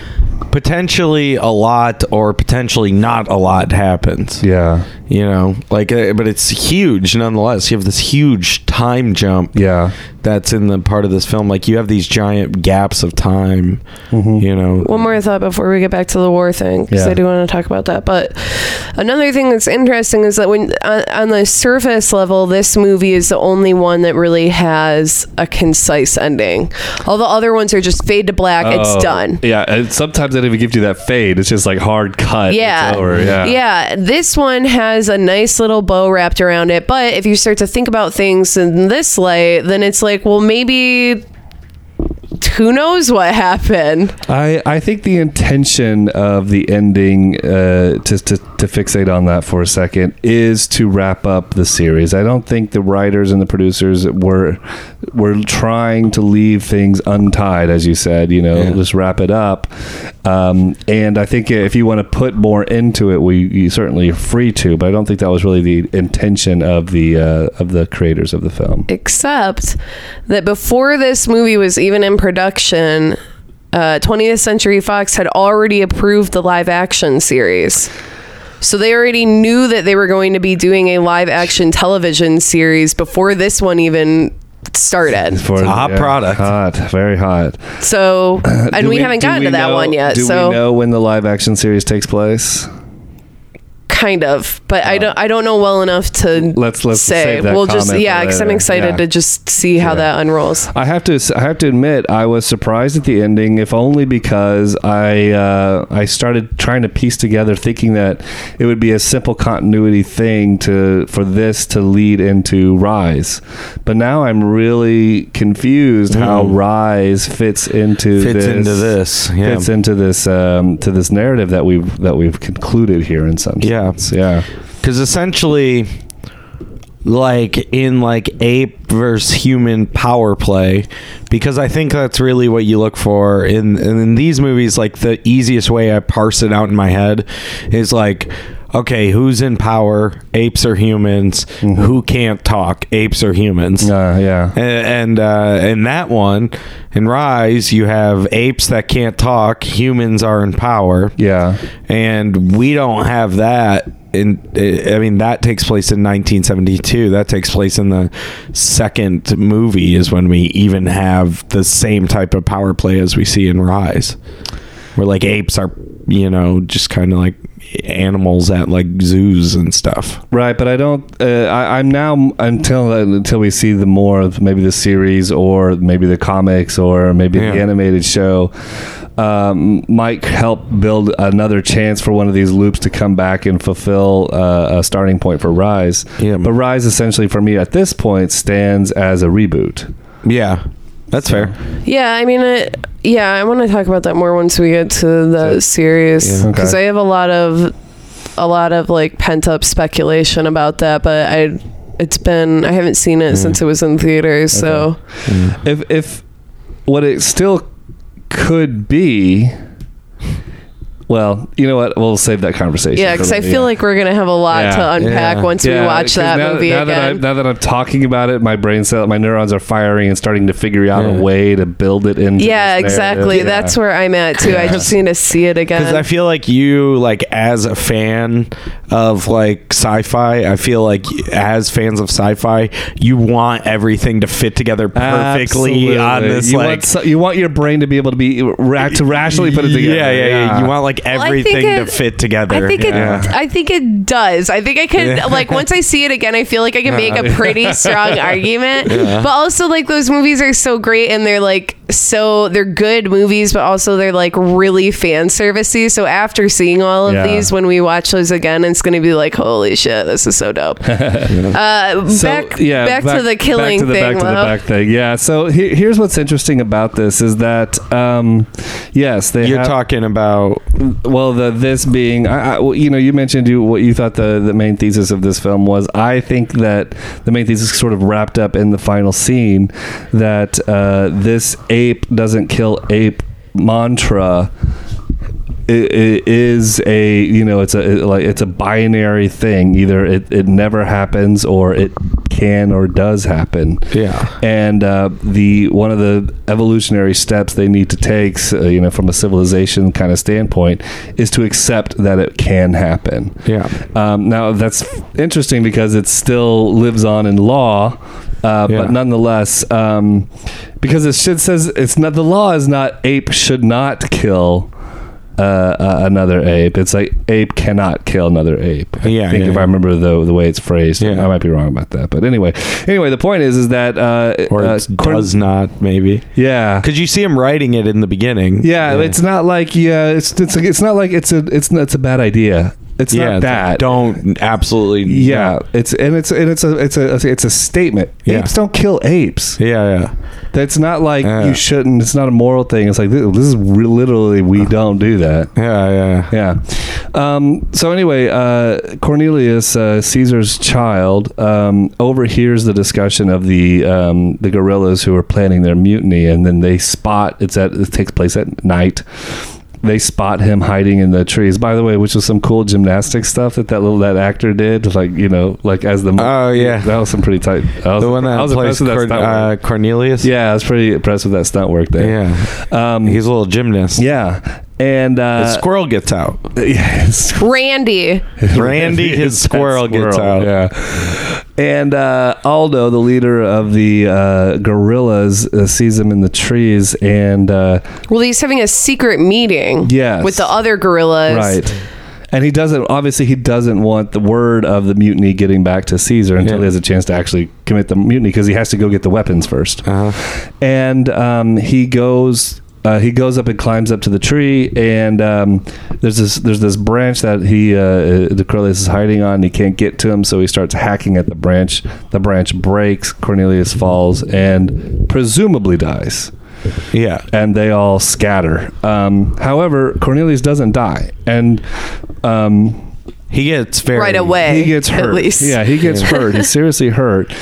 potentially a lot or potentially not a lot happens. Yeah. You know, like, uh, but it's huge nonetheless. You have this huge time jump Yeah. that's in the part of this film. Like, you have these giant gaps of time, you know. one more thought before we get back to the war thing because Yeah. I do want to talk about that. But another thing that's interesting is that when on, on the surface level, this movie is the only one that really has a concise ending. All the other ones are just fade to black. Oh, it's done. Yeah. And sometimes sometimes they don't even give you that fade. It's just like hard cut. Yeah. Yeah. Yeah. This one has a nice little bow wrapped around it. But if you start to think about things in this light, then it's like, well, maybe who knows what happened? I, I think the intention of the ending, uh, to, to, to fixate on that for a second, is to wrap up the series. I don't think the writers and the producers were were trying to leave things untied, as you said. You know, Yeah. just wrap it up. Um, and I think if you want to put more into it, we you certainly are free to. But I don't think that was really the intention of the uh, of the creators of the film. Except that before this movie was even in production, uh, 20th Century Fox had already approved the live action series. So they already knew that they were going to be doing a live action television series before this one even started. For, a hot product. hot, very hot. So, and Do we, haven't gotten we to that know- one yet. Do so we know when the live action series takes place? Kind of, but I don't. I don't know well enough to Let's- let's say. save that we'll just yeah, because I'm excited Yeah. to just see how Yeah. that unrolls. I have to I have to admit I was surprised at the ending, if only because I uh, I started trying to piece together, thinking that it would be a simple continuity thing to for this to lead into Rise, but now I'm really confused how Mm. Rise fits into Fits this, into this, yeah. fits into this um, to this narrative that we've that we've concluded here in some Yeah. Yeah. because essentially like in like ape versus human power play because i think that's really what you look for in in these movies like the easiest way i parse it out in my head is like okay who's in power apes or humans who can't talk apes or humans Uh, yeah. A- and uh, in that one, in Rise, you have apes that can't talk. Humans are in power. Yeah. and we don't have that. In eh, I mean, that takes place in 1972. That takes place in the second movie. Is when we even have the same type of power play as we see in Rise, where like apes are, you know, just kind of like animals at like zoos and stuff. Right, but I don't. Uh, I, I'm now until until we see the more of maybe the series or maybe the comics or maybe the animated show. Um, might help build another chance for one of these loops to come back and fulfill uh, a starting point for Rise. Yeah. But Rise essentially for me at this point stands as a reboot. Yeah, that's fair. Yeah, I mean, it, yeah, I want to talk about that more once we get to the Okay. series Yeah. because Okay. I have a lot of a lot of like pent up speculation about that, but I it's been I haven't seen it mm. since it was in theaters, so mm. If if what it still could be. Well, you know what? We'll save that conversation. yeah, because I later. feel like we're gonna have a lot Yeah. to unpack Yeah. once we watch that now, movie now That I'm, again. now that I'm talking about it, my brain cell, my neurons are firing and starting to figure out Yeah. a way to build it into. yeah, this exactly. Yeah. That's where I'm at too. I just need to see it again. Because again. I feel like you, like, as a fan of like sci-fi, I feel like as fans of sci-fi, you want everything to fit together perfectly Absolutely. on this. You like, want, so- you want your brain to be able to be ra- to rationally put it together. Yeah, yeah, yeah. You want like Well, I think everything to fit together. I think yeah. it. I think it does. I think I could Yeah. like once I see it again. I feel like I can make a pretty strong argument. But also, like those movies are so great, and they're like so they're good movies, but also they're like really fan servicey. So after seeing all of Yeah. these, when we watch those again, it's going to be like, holy shit, this is so dope. uh, So, back, back, to the killing back to the, thing. Back to the back thing. Yeah. So he- here's what's interesting about this is that um, yes, they You're have, talking about well the this being I, I, well, you know you mentioned you what you thought the the main thesis of this film was. I think that the main thesis sort of wrapped up in the final scene that uh, this ape doesn't kill ape mantra. I- i- is a you know it's a it- like it's a binary thing. Either it, it never happens or it can or does happen yeah. and uh, the one of the evolutionary steps they need to take, uh, you know, from a civilization kind of standpoint, is to accept that it can happen. Yeah. Um, now that's interesting because it still lives on in law, uh, Yeah. but nonetheless, um, because it should says it's not the law is not ape should not kill uh, uh, another ape. It's like ape cannot kill another ape. I Yeah, think yeah, if yeah. I remember the the way it's phrased, Yeah. I might be wrong about that. But anyway, anyway, the point is is that uh, or uh, it does not maybe yeah. because you see him writing it in the beginning. Yeah, it's not like yeah, it's it's it's not like it's a it's it's a bad idea. It's yeah. not that. don't absolutely. Yeah, it's and it's and it's a it's a it's a statement. Yeah. Apes don't kill apes. Yeah, yeah. That's not like Yeah. you shouldn't. It's not a moral thing. It's like this, this is literally we don't do that. Yeah, yeah. Yeah. Um, so anyway, uh, Cornelius, uh, Caesar's child, um, overhears the discussion of the um, the gorillas who are planning their mutiny, and then they spot it's at it takes place at night. They spot him hiding in the trees. By the way, which was some cool gymnastic stuff that that little that actor did, like you know, like as the Oh, yeah. that was some pretty tight. I was, The one I that was plays impressed with that Cor- stunt uh. Cornelius. Yeah, I was pretty impressed with that stunt work there. yeah. Um, He's a little gymnast. yeah, and The uh, squirrel gets out. yeah, it's Randy. Randy, his It's that squirrel gets out. Yeah. And uh, Aldo, the leader of the uh, gorillas, uh, sees him in the trees, and uh, Well, he's having a secret meeting. Yes. With the other gorillas. right. And he doesn't. Obviously, he doesn't want the word of the mutiny getting back to Caesar until Yeah. he has a chance to actually commit the mutiny, because he has to go get the weapons first. Uh-huh. and um, he goes uh, he goes up and climbs up to the tree and um, there's this there's this branch that he uh, the Cornelius is hiding on he can't get to him so he starts hacking at the branch the branch breaks Cornelius falls and presumably dies Yeah. and they all scatter um, however Cornelius doesn't die and um, He gets very Right away. he gets hurt. At least. Yeah, he gets hurt. He's seriously hurt,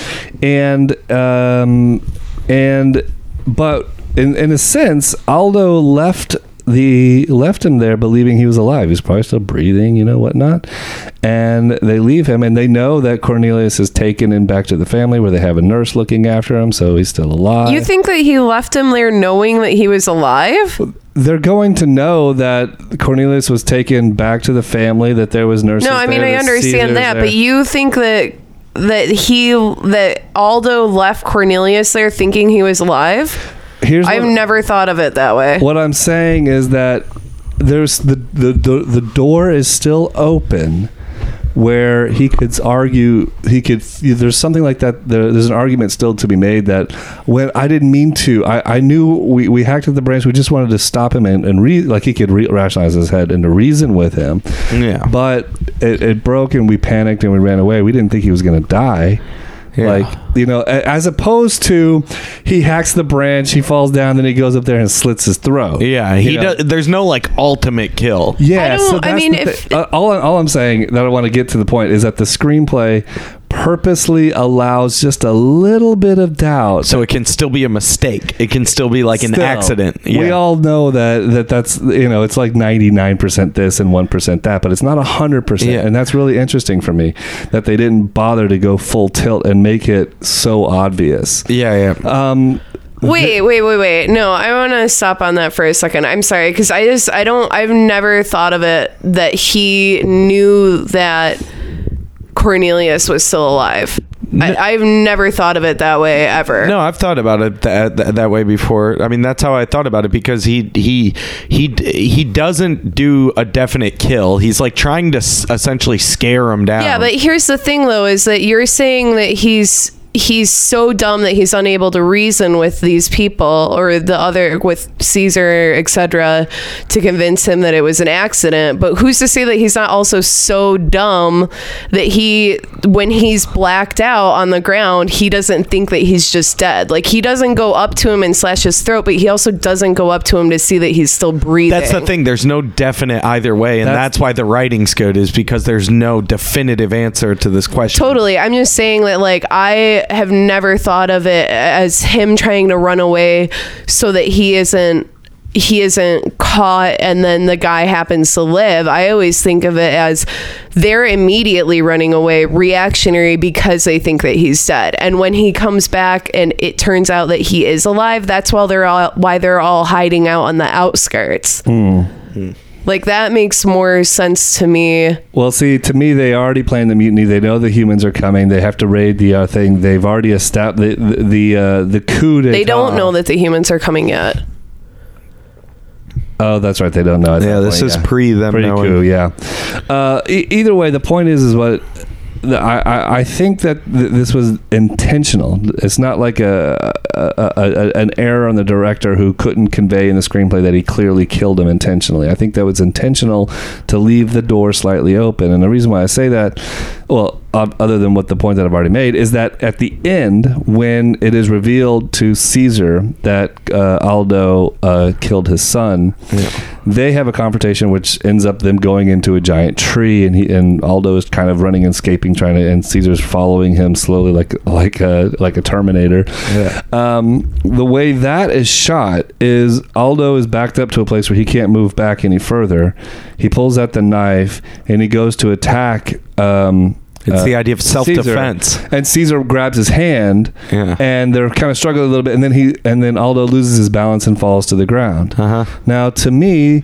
and um, and but in in a sense, Aldo left the left him there believing he was alive. He's probably still breathing, you know, whatnot. And they leave him, and they know that Cornelius is taken in back to the family where they have a nurse looking after him, so he's still alive. You think that he left him there knowing that he was alive? they're going to know that Cornelius was taken back to the family, that there was nurses. No, I mean there, I understand that, there. but you think that that he that Aldo left Cornelius there thinking he was alive? Here's I've what- never thought of it that way. What I'm saying is that there's the the the, the door is still open where he could argue he could there's something like that there, there's an argument still to be made that when I didn't mean to I, I knew we, we hacked at the branch we just wanted to stop him and, and re, like he could re- rationalize his head and to reason with him Yeah. but it, it broke and we panicked and we ran away we didn't think he was going to die Yeah. like you know as opposed to he hacks the branch he falls down then he goes up there and slits his throat Yeah, he You know? does. There's no like ultimate kill. yeah I so don't- I mean, if- uh, all, all i'm saying that i want to get to the point is that the screenplay purposely allows just a little bit of doubt So it can still be a mistake. It can still be like an accident. Yeah. We all know that that that's you know it's like ninety nine percent this and one percent that, but it's not hundred percent, and that's really interesting for me that they didn't bother to go full tilt and make it so obvious. Yeah, yeah. Um, Wait, wait, wait, wait. No, I want to stop on that for a second. I'm sorry because I just I don't I've never thought of it that he knew that Cornelius was still alive. I, I've never thought of it that way ever. No, I've thought about it that, that that way before. I mean, that's how I thought about it because he he he he doesn't do a definite kill. He's like trying to s- essentially scare him down. Yeah, but here's the thing though is that you're saying that he's he's so dumb that he's unable to reason with these people or the other with Caesar, etc., to convince him that it was an accident. But who's to say that he's not also so dumb that he when he's blacked out on the ground, he doesn't think that he's just dead. Like he doesn't go up to him and slash his throat, but he also doesn't go up to him to see that he's still breathing. That's the thing. There's no definite either way, and That's- that's, why the writing's good. Is because there's no definitive answer to this question. Totally. I'm just saying that like I have never thought of it as him trying to run away so that he isn't he isn't caught and then the guy happens to live. I always think of it as they're immediately running away reactionary because they think that he's dead. And when he comes back and it turns out that he is alive, that's why they're all why they're all hiding out on the outskirts. Hmm. Hmm. Like that makes more sense to me. well, see, to me, they already planned the mutiny. They know the humans are coming. They have to raid the uh, thing. They've already established the the uh, the coup. They don't know that the humans are coming yet. Oh, that's right. They don't know. at Yeah, that this point, is yeah. pre them Pretty knowing. cool, yeah. Uh, e- either way, the point is, is what the, I, I think that th- this was intentional. It's not like a, a, a an error on the director who couldn't convey in the screenplay that he clearly killed him intentionally. I think that was intentional to leave the door slightly open. And the reason why I say that, well, uh, other than what the point that I've already made, is that at the end, when it is revealed to Caesar that uh, Aldo uh, killed his son, they have a confrontation which ends up them going into a giant tree, and he and Aldo is kind of running and escaping, trying to, and Caesar's following him slowly, like like a like a Terminator. Yeah. Um, the way that is shot is Aldo is backed up to a place where he can't move back any further. He pulls out the knife and he goes to attack. Um, It's uh, the idea of self defense. And Caesar grabs his hand, Yeah. and they're kind of struggling a little bit, and then he and then Aldo loses his balance and falls to the ground. Uh huh. Now, to me,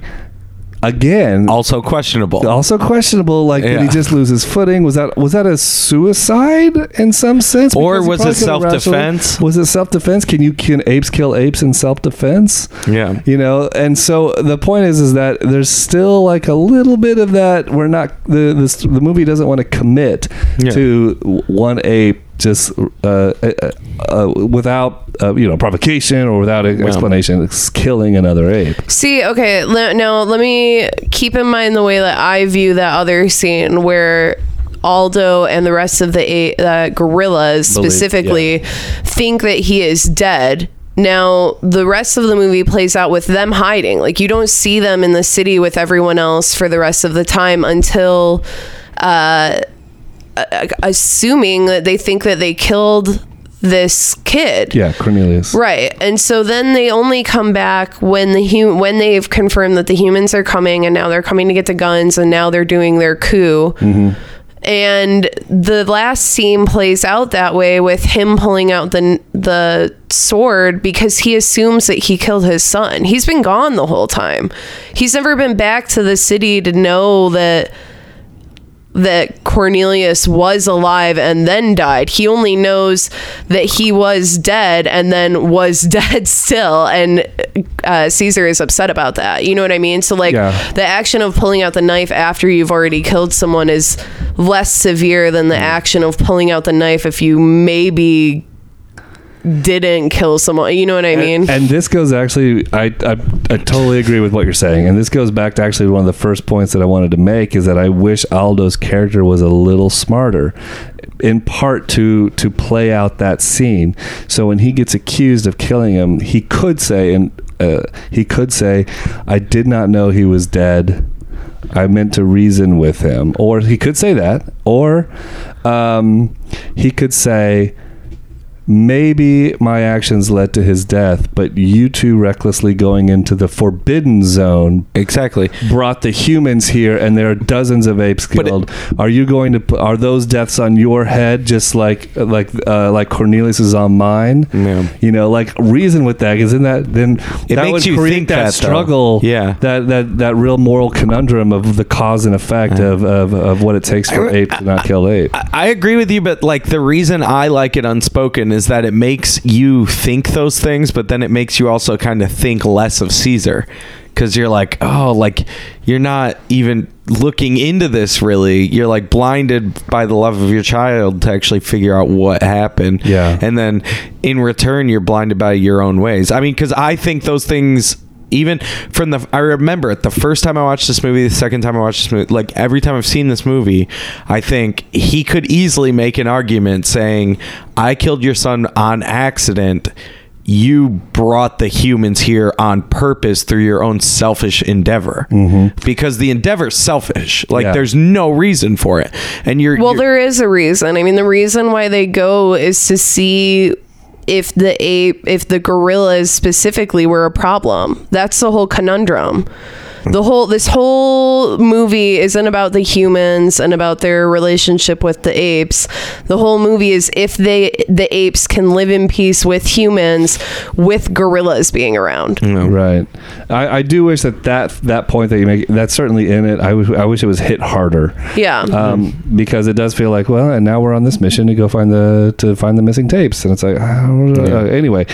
again, Also questionable. also questionable. Like, did he just lose his footing? Was that was that a suicide in some sense? Or was it self-defense? Was it self defense? Can you can apes kill apes in self defense? yeah. you know and so the point is is that there's still like a little bit of that we're not the this, the movie doesn't want to commit Yeah. to one ape just uh, uh, uh, without uh, you know provocation or without an explanation it's killing another ape See, okay, le- now let me keep in mind the way that I view that other scene where Aldo and the rest of the eight, uh, gorillas Believe- specifically think that he is dead. Now, the rest of the movie plays out with them hiding. Like, you don't see them in the city with everyone else for the rest of the time until, uh, uh, assuming that they think that they killed this kid. yeah cornelius Right. And so then they only come back when the hum- when they've confirmed that the humans are coming and now they're coming to get the guns and now they're doing their coup. And the last scene plays out that way with him pulling out the the sword because he assumes that he killed his son. He's been gone the whole time. He's never been back to the city to know that that Cornelius was alive and then died. He only knows that he was dead and then was dead still. And uh, Caesar is upset about that. You know what I mean? So, like, Yeah. the action of pulling out the knife after you've already killed someone is less severe than the action of pulling out the knife if you maybe didn't kill someone. You know what I mean? And this goes actually, I, I I totally agree with what you're saying, and this goes back to actually one of the first points that I wanted to make is that I wish Aldo's character was a little smarter, in part to to play out that scene. So when he gets accused of killing him, he could say, and uh, he could say, "I did not know he was dead." I meant to reason with him. Or he could say that. Or um, he could say, maybe my actions led to his death, but you two recklessly going into the forbidden zone Exactly. brought the humans here, and there are dozens of apes But it- killed. are you going to? Are those deaths on your head, just like like uh, like Cornelius is on mine? Yeah. You know, like reason with that, because in that then It that makes would you create think that, that, struggle. Yeah. that that that real moral conundrum of the cause and effect of, of of what it takes for I- ape to not kill ape. I I agree with you, but like the reason I like it unspoken is that it makes you think those things, but then it makes you also kind of think less of Caesar. Because you're like, oh, like you're not even looking into this really. You're like blinded by the love of your child to actually figure out what happened. Yeah. And then in return, you're blinded by your own ways. I mean, because I think those things even from the I remember it the first time I watched this movie, the second time I watched this movie, like every time I've seen this movie, I think he could easily make an argument saying, "I killed your son on accident." You brought the humans here on purpose through your own selfish endeavor, mm-hmm. because the endeavor's selfish. Like Yeah. there's no reason for it, and you're Well, you're- there is a reason. I mean, the reason why they go is to see if the ape, if the gorillas specifically were a problem. That's the whole conundrum. The whole this whole movie isn't about the humans and about their relationship with the apes. The whole movie is if they the apes can live in peace with humans with gorillas being around. Right. I, I do wish that, that that point that you make that's certainly in it. I wish I wish it was hit harder. Yeah. Um, because it does feel like well, and now we're on this mission to go find the to find the missing tapes, and it's like uh, anyway.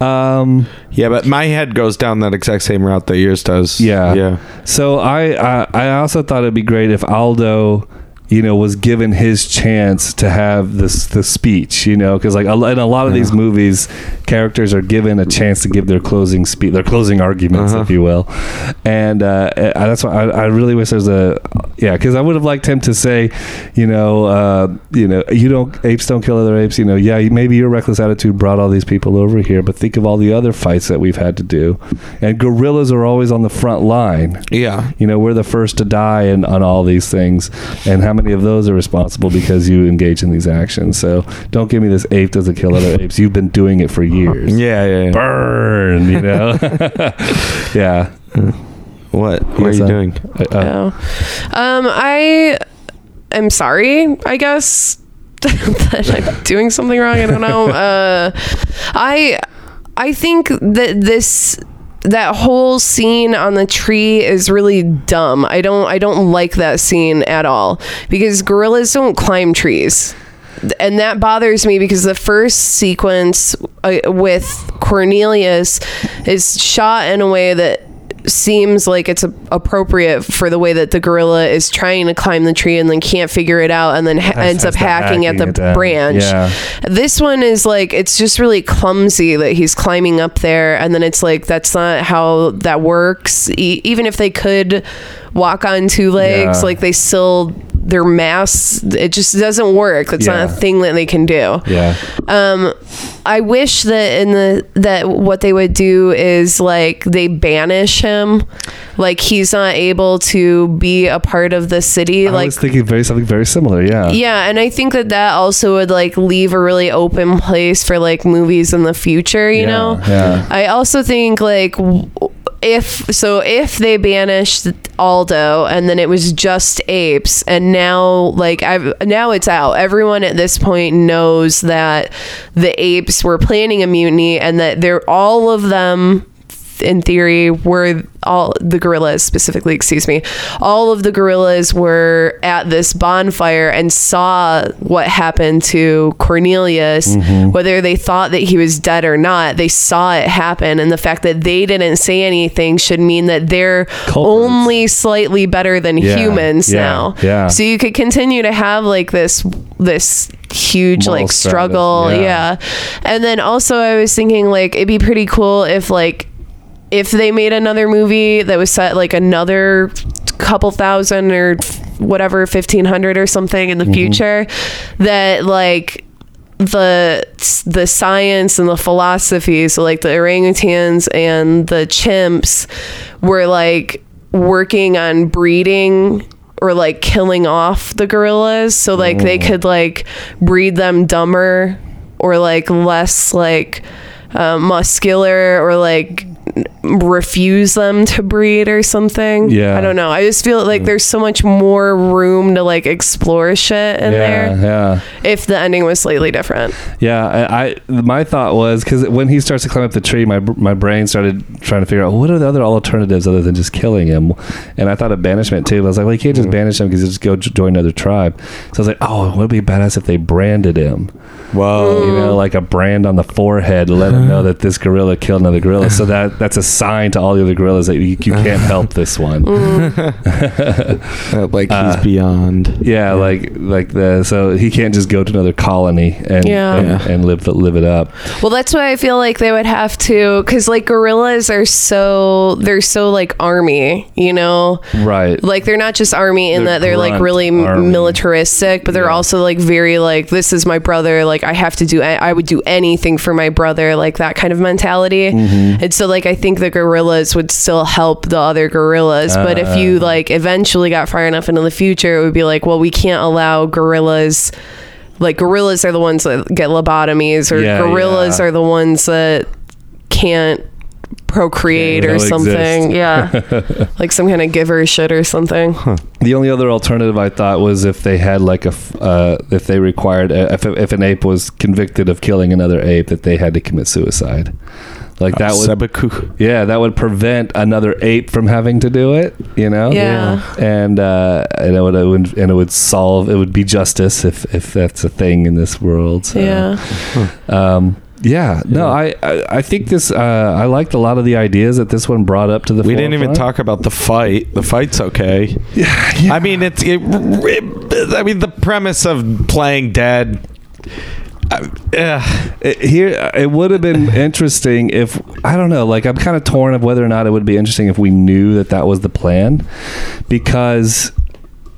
Um, Yeah, but my head goes down that exact same route that yours does. Yeah. Yeah. So I, I I also thought it'd be great if Aldo, you know, was given his chance to have this the speech, you know, because like a, in a lot of these movies, characters are given a chance to give their closing speech, their closing arguments, Uh-huh. if you will, and uh, I, that's why I, I really wish there's a yeah, because I would have liked him to say, you know, uh, you know, you don't apes don't kill other apes, you know, yeah, maybe your reckless attitude brought all these people over here, but think of all the other fights that we've had to do, and gorillas are always on the front line. Yeah. you know we're the first to die in, on all these things. And how many of those are responsible because you engage in these actions so don't give me this ape doesn't kill other apes you've been doing it for years Yeah, yeah, yeah. burn you know yeah What? What are you that? doing? Uh, Oh. Um, I am sorry, I guess. that I'm doing something wrong. I don't know. Uh, I I think that this that whole scene on the tree is really dumb. I don't I don't like that scene at all because gorillas don't climb trees. And that bothers me because the first sequence uh, with Cornelius is shot in a way that seems like it's a- appropriate for the way that the gorilla is trying to climb the tree and then can't figure it out and then ha- ends up starts hacking, at the down. branch. Yeah. This one is like it's just really clumsy that he's climbing up there and then it's like that's not how that works. E- even if they could walk on two legs, Yeah. like they still their mass it just doesn't work. That's not a thing that they can do. yeah Um, I wish that in the that what they would do is like they banish him, like he's not able to be a part of the city. I like was thinking very something very similar yeah yeah, and I think that that also would like leave a really open place for like movies in the future. You Yeah, know, yeah. I also think like w- if so if they banished Aldo and then it was just apes and now like I've now it's out. Everyone at this point knows that the apes were planning a mutiny and that they're all of them in theory were all the gorillas specifically excuse me all of the gorillas were at this bonfire and saw what happened to cornelius mm-hmm. whether they thought that he was dead or not they saw it happen and the fact that they didn't say anything should mean that they're Culprits. only slightly better than Yeah, humans yeah, now yeah. so you could continue to have like this this huge Moral like struggle yeah. yeah and then also i was thinking like it'd be pretty cool if like if they made another movie that was set like another couple thousand or whatever 1500 or something in the future that like the the science and the philosophy so like the orangutans and the chimps were like working on breeding or like killing off the gorillas so like they could like breed them dumber or like less like uh, muscular or like refuse them to breed or something. Yeah. I don't know. I just feel like mm. there's so much more room to like explore shit in yeah there yeah if the ending was slightly different. Yeah, I, I my thought was because when he starts to climb up the tree, my my brain started trying to figure out what are the other alternatives other than just killing him, and I thought of banishment too. I was like, well, you can't just mm. banish him because he'll just go j- join another tribe. So I was like, oh, it would be badass if they branded him? Whoa. Mm. You know, like a brand on the forehead, to let them know uh-huh. that this gorilla killed another gorilla. So uh-huh. that that's a sign to all the other gorillas that you, you can't uh-huh. help this one. Mm. Uh, like Uh, he's beyond. Yeah, like like the so he can't just go to another colony and Yeah. and, Yeah. and live live it up. Well, that's why I feel like they would have to, because like gorillas are so they're so like army, you know. Right. Like they're not just army in They're that they're like grunt really m- army. militaristic, but they're Yeah. also like very like this is my brother. Like I have to do, I, would do anything for my brother. Like that kind of mentality. Mm-hmm. And so like I think the gorillas would still help the other gorillas, but if you Ah. like eventually got far enough into the future, it would be like, well, we can't allow gorillas. Like gorillas are the ones that get lobotomies, or Yeah, gorillas yeah. are the ones that can't procreate Yeah, or something. exist. Yeah, like some kind of giver shit or something. The only other alternative I thought was if they had like a, f- uh, if they required, uh, if, if an ape was convicted of killing another ape, that they had to commit suicide. Like that would, Seppuku. yeah, that would prevent another ape from having to do it. You know, Yeah. and uh, and it would, it would and it would solve. It would be justice if if that's a thing in this world. So. Yeah. Um, yeah, no. I, I I think this. Uh, I liked a lot of the ideas that this one brought up to the. We didn't even talk about the fight. The fight's okay. Yeah, yeah. I mean, it's. It, I mean, the premise of playing dead. Uh, it, here it would have been interesting if I don't know. Like I'm kind of torn of whether or not it would be interesting if we knew that that was the plan, because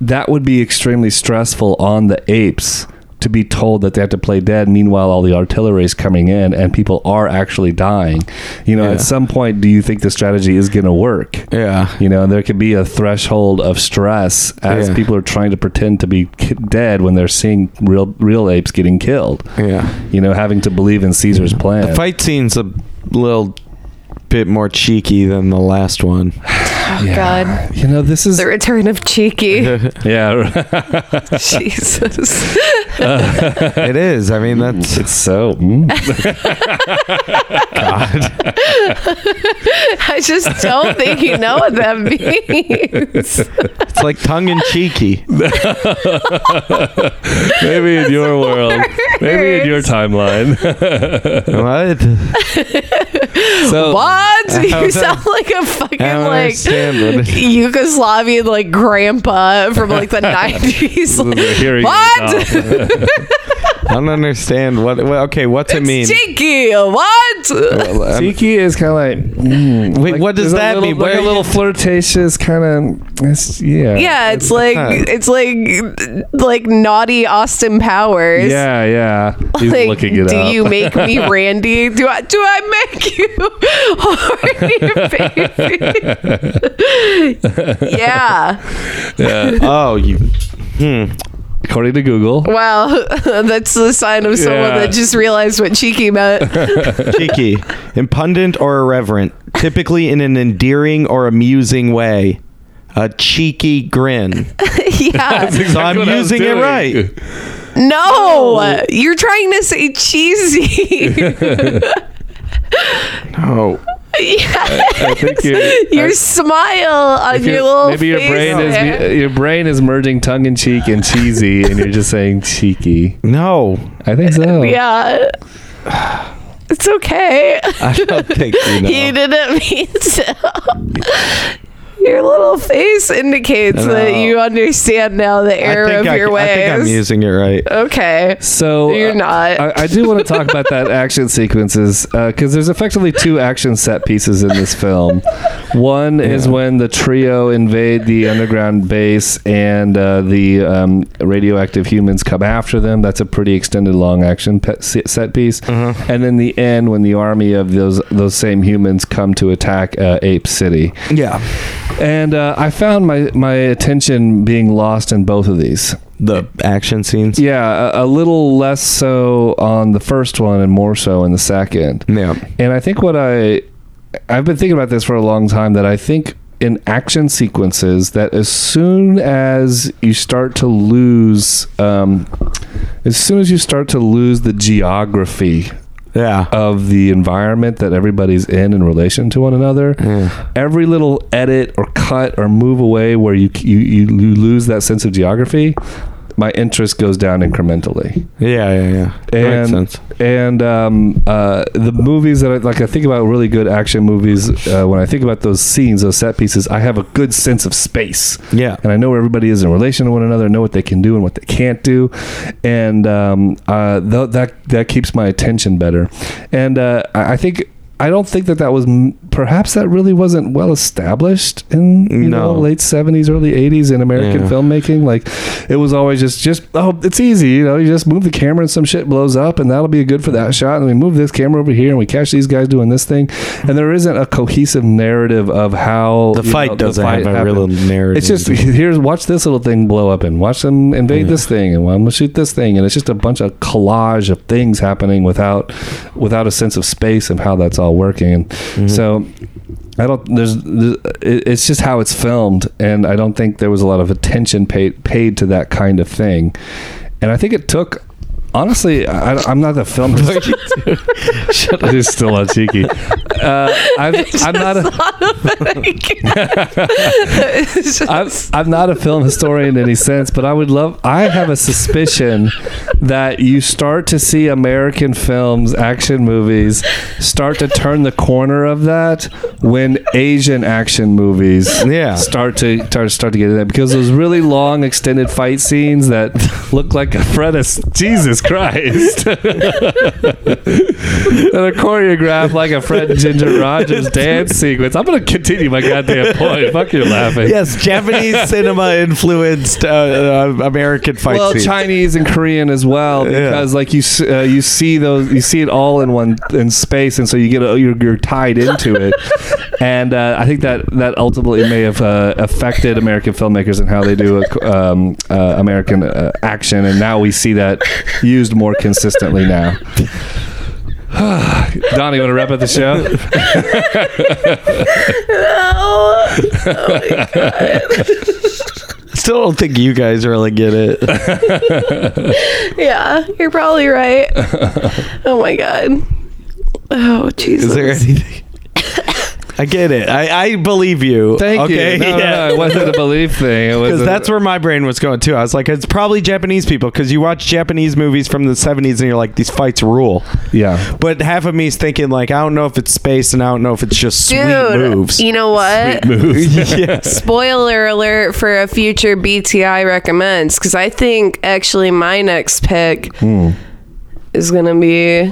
that would be extremely stressful on the apes to be told that they have to play dead. Meanwhile, all the artillery is coming in and people are actually dying. You know, Yeah. at some point, do you think the strategy is going to work? Yeah. You know, there could be a threshold of stress as Yeah. people are trying to pretend to be dead when they're seeing real real apes getting killed. Yeah. You know, having to believe in Caesar's plan. The fight scene's a little bit more cheeky than the last one. Oh God, You know, this is the return of Cheeky. yeah. Jesus. it is. I mean, that's It's so. mm. I just don't think you know what that means. it's like tongue in cheeky. Maybe in your world, maybe in your timeline. what? so What? You sound like a fucking like understand Yugoslavian like grandpa from like the nineties. What? I don't understand what. well, Okay, what's it mean? Cheeky. What? Well, um, Tiki is kind of like. mm, Wait, like, what does that little- mean? Like Where a little flirtatious kind of. Yeah. Yeah, it's like Huh. it's like like naughty Austin Powers. Yeah, yeah. He's Like, looking it do up. you make me Randy? Do I do I make you horny, baby? yeah. Yeah. oh, you. Hmm. According to Google. Wow, that's the sign of someone Yeah. that just realized what cheeky meant. Cheeky, impudent or irreverent, typically in an endearing or amusing way. A cheeky grin. yeah. So I'm what I was using it doing. right. No, you're trying to say cheesy. No. Yeah. I think you're, Your I- smile on your little maybe your brain there. is your brain is merging tongue in cheek and cheesy, and you're just saying cheeky. No. I think so. Yeah. It's okay. I don't think you know. You didn't mean to. Your little face indicates that you understand now the error of I, your I think I'm using it right. okay. So You're uh, not. I, I do want to talk about that action sequences because there's effectively two action set pieces in this film. One is when the trio invade the underground base and uh, the um, radioactive humans come after them. That's a pretty extended, long action pe- set piece. Uh-huh. And then the end when the army of those those same humans come to attack uh, Ape City. Yeah. And uh, I found my my attention being lost in both of these. The action scenes. Yeah, a, a little less so on the first one and more so in the second. Yeah. And I think what I I've been thinking about this for a long time that I think in action sequences that as soon as you start to lose um, as soon as you start to lose the geography Yeah. of the environment that everybody's in in relation to one another Yeah. every little edit or cut or move away where you, you, you lose that sense of geography my interest goes down incrementally Yeah. Yeah. Yeah. That and and um, uh, the movies that I like, I think about really good action movies. Uh, when I think about those scenes, those set pieces, I have a good sense of space, Yeah. and I know where everybody is in relation to one another. I know what they can do and what they can't do, and um, uh, th- that that keeps my attention better. And uh, I I think. I don't think that that was perhaps that really wasn't well established in you know late 70s early 80s in American Yeah. filmmaking like it was always just just oh it's easy you know you just move the camera and some shit blows up and that'll be good for that shot and we move this camera over here and we catch these guys doing this thing and there isn't a cohesive narrative of how The fight know, doesn't fight have a real narrative. It's just here's watch this little thing blow up and watch them invade Yeah. this thing and I'm gonna shoot this thing and it's just a bunch of collage of things happening without without a sense of space and how that's all all working. And mm-hmm. so I don't. There's. It's just how it's filmed, and I don't think there was a lot of attention paid paid to that kind of thing. And I think it took. Honestly, I, I'm not a film. It is still on cheeky. Uh, I've, I'm not a. It's just- I'm, I'm not a film historian in any sense, but I would love. I have a suspicion that you start to see American films, action movies, start to turn the corner of that when Asian action movies Yeah. start to start, start to get in that because those really long extended fight scenes that look like a Fred Jesus Christ that are choreographed like a Fred and Ginger Rogers dance sequence. I'm gonna continue my goddamn point. Fuck you laughing. yes, Japanese cinema influenced uh, uh, American fight well, scenes. Chinese and Korean as well, Yeah. because like you uh, you see those you see it all in one in space, and so you get a, you're, you're tied into it, and uh, I think that that ultimately may have uh, affected American filmmakers and how they do um, uh, American uh, action, and now we see that used more consistently now. Donnie, want to wrap up the show? Still don't think you guys really get it. yeah, you're probably right. oh my god. Oh Jesus. Is there anything? I get it. I, I believe you. Thank okay? you. No, yeah. no, it wasn't a belief thing. Because that's where my brain was going too. I was like, it's probably Japanese people because you watch Japanese movies from the 70s and you're like, these fights rule. yeah. But half of me is thinking, like, I don't know if it's space and I don't know if it's just sweet moves. you know what? yes. Spoiler alert for a future BTI recommends because I think actually my next pick Hmm. is gonna be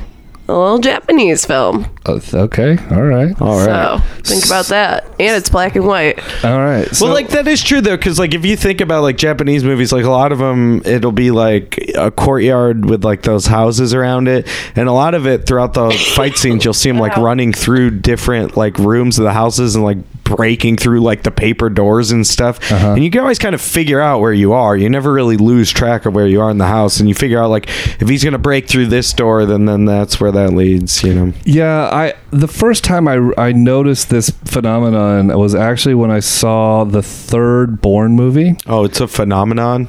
a little Japanese film. Uh, okay. All right. All right. So think about that, and it's black and white. All right. So, well, like that is true though, because like if you think about like Japanese movies, like a lot of them, it'll be like a courtyard with like those houses around it, and a lot of it throughout the fight scenes, you'll see them like running through different like rooms of the houses and like breaking through like the paper doors and stuff, Uh-huh. and you can always kind of figure out where you are. You never really lose track of where you are in the house, and you figure out like if he's gonna break through this door, then then that's where that leads. You know. Yeah, I the first time I I noticed this phenomenon was actually when I saw the third Bourne movie. Oh, it's a phenomenon.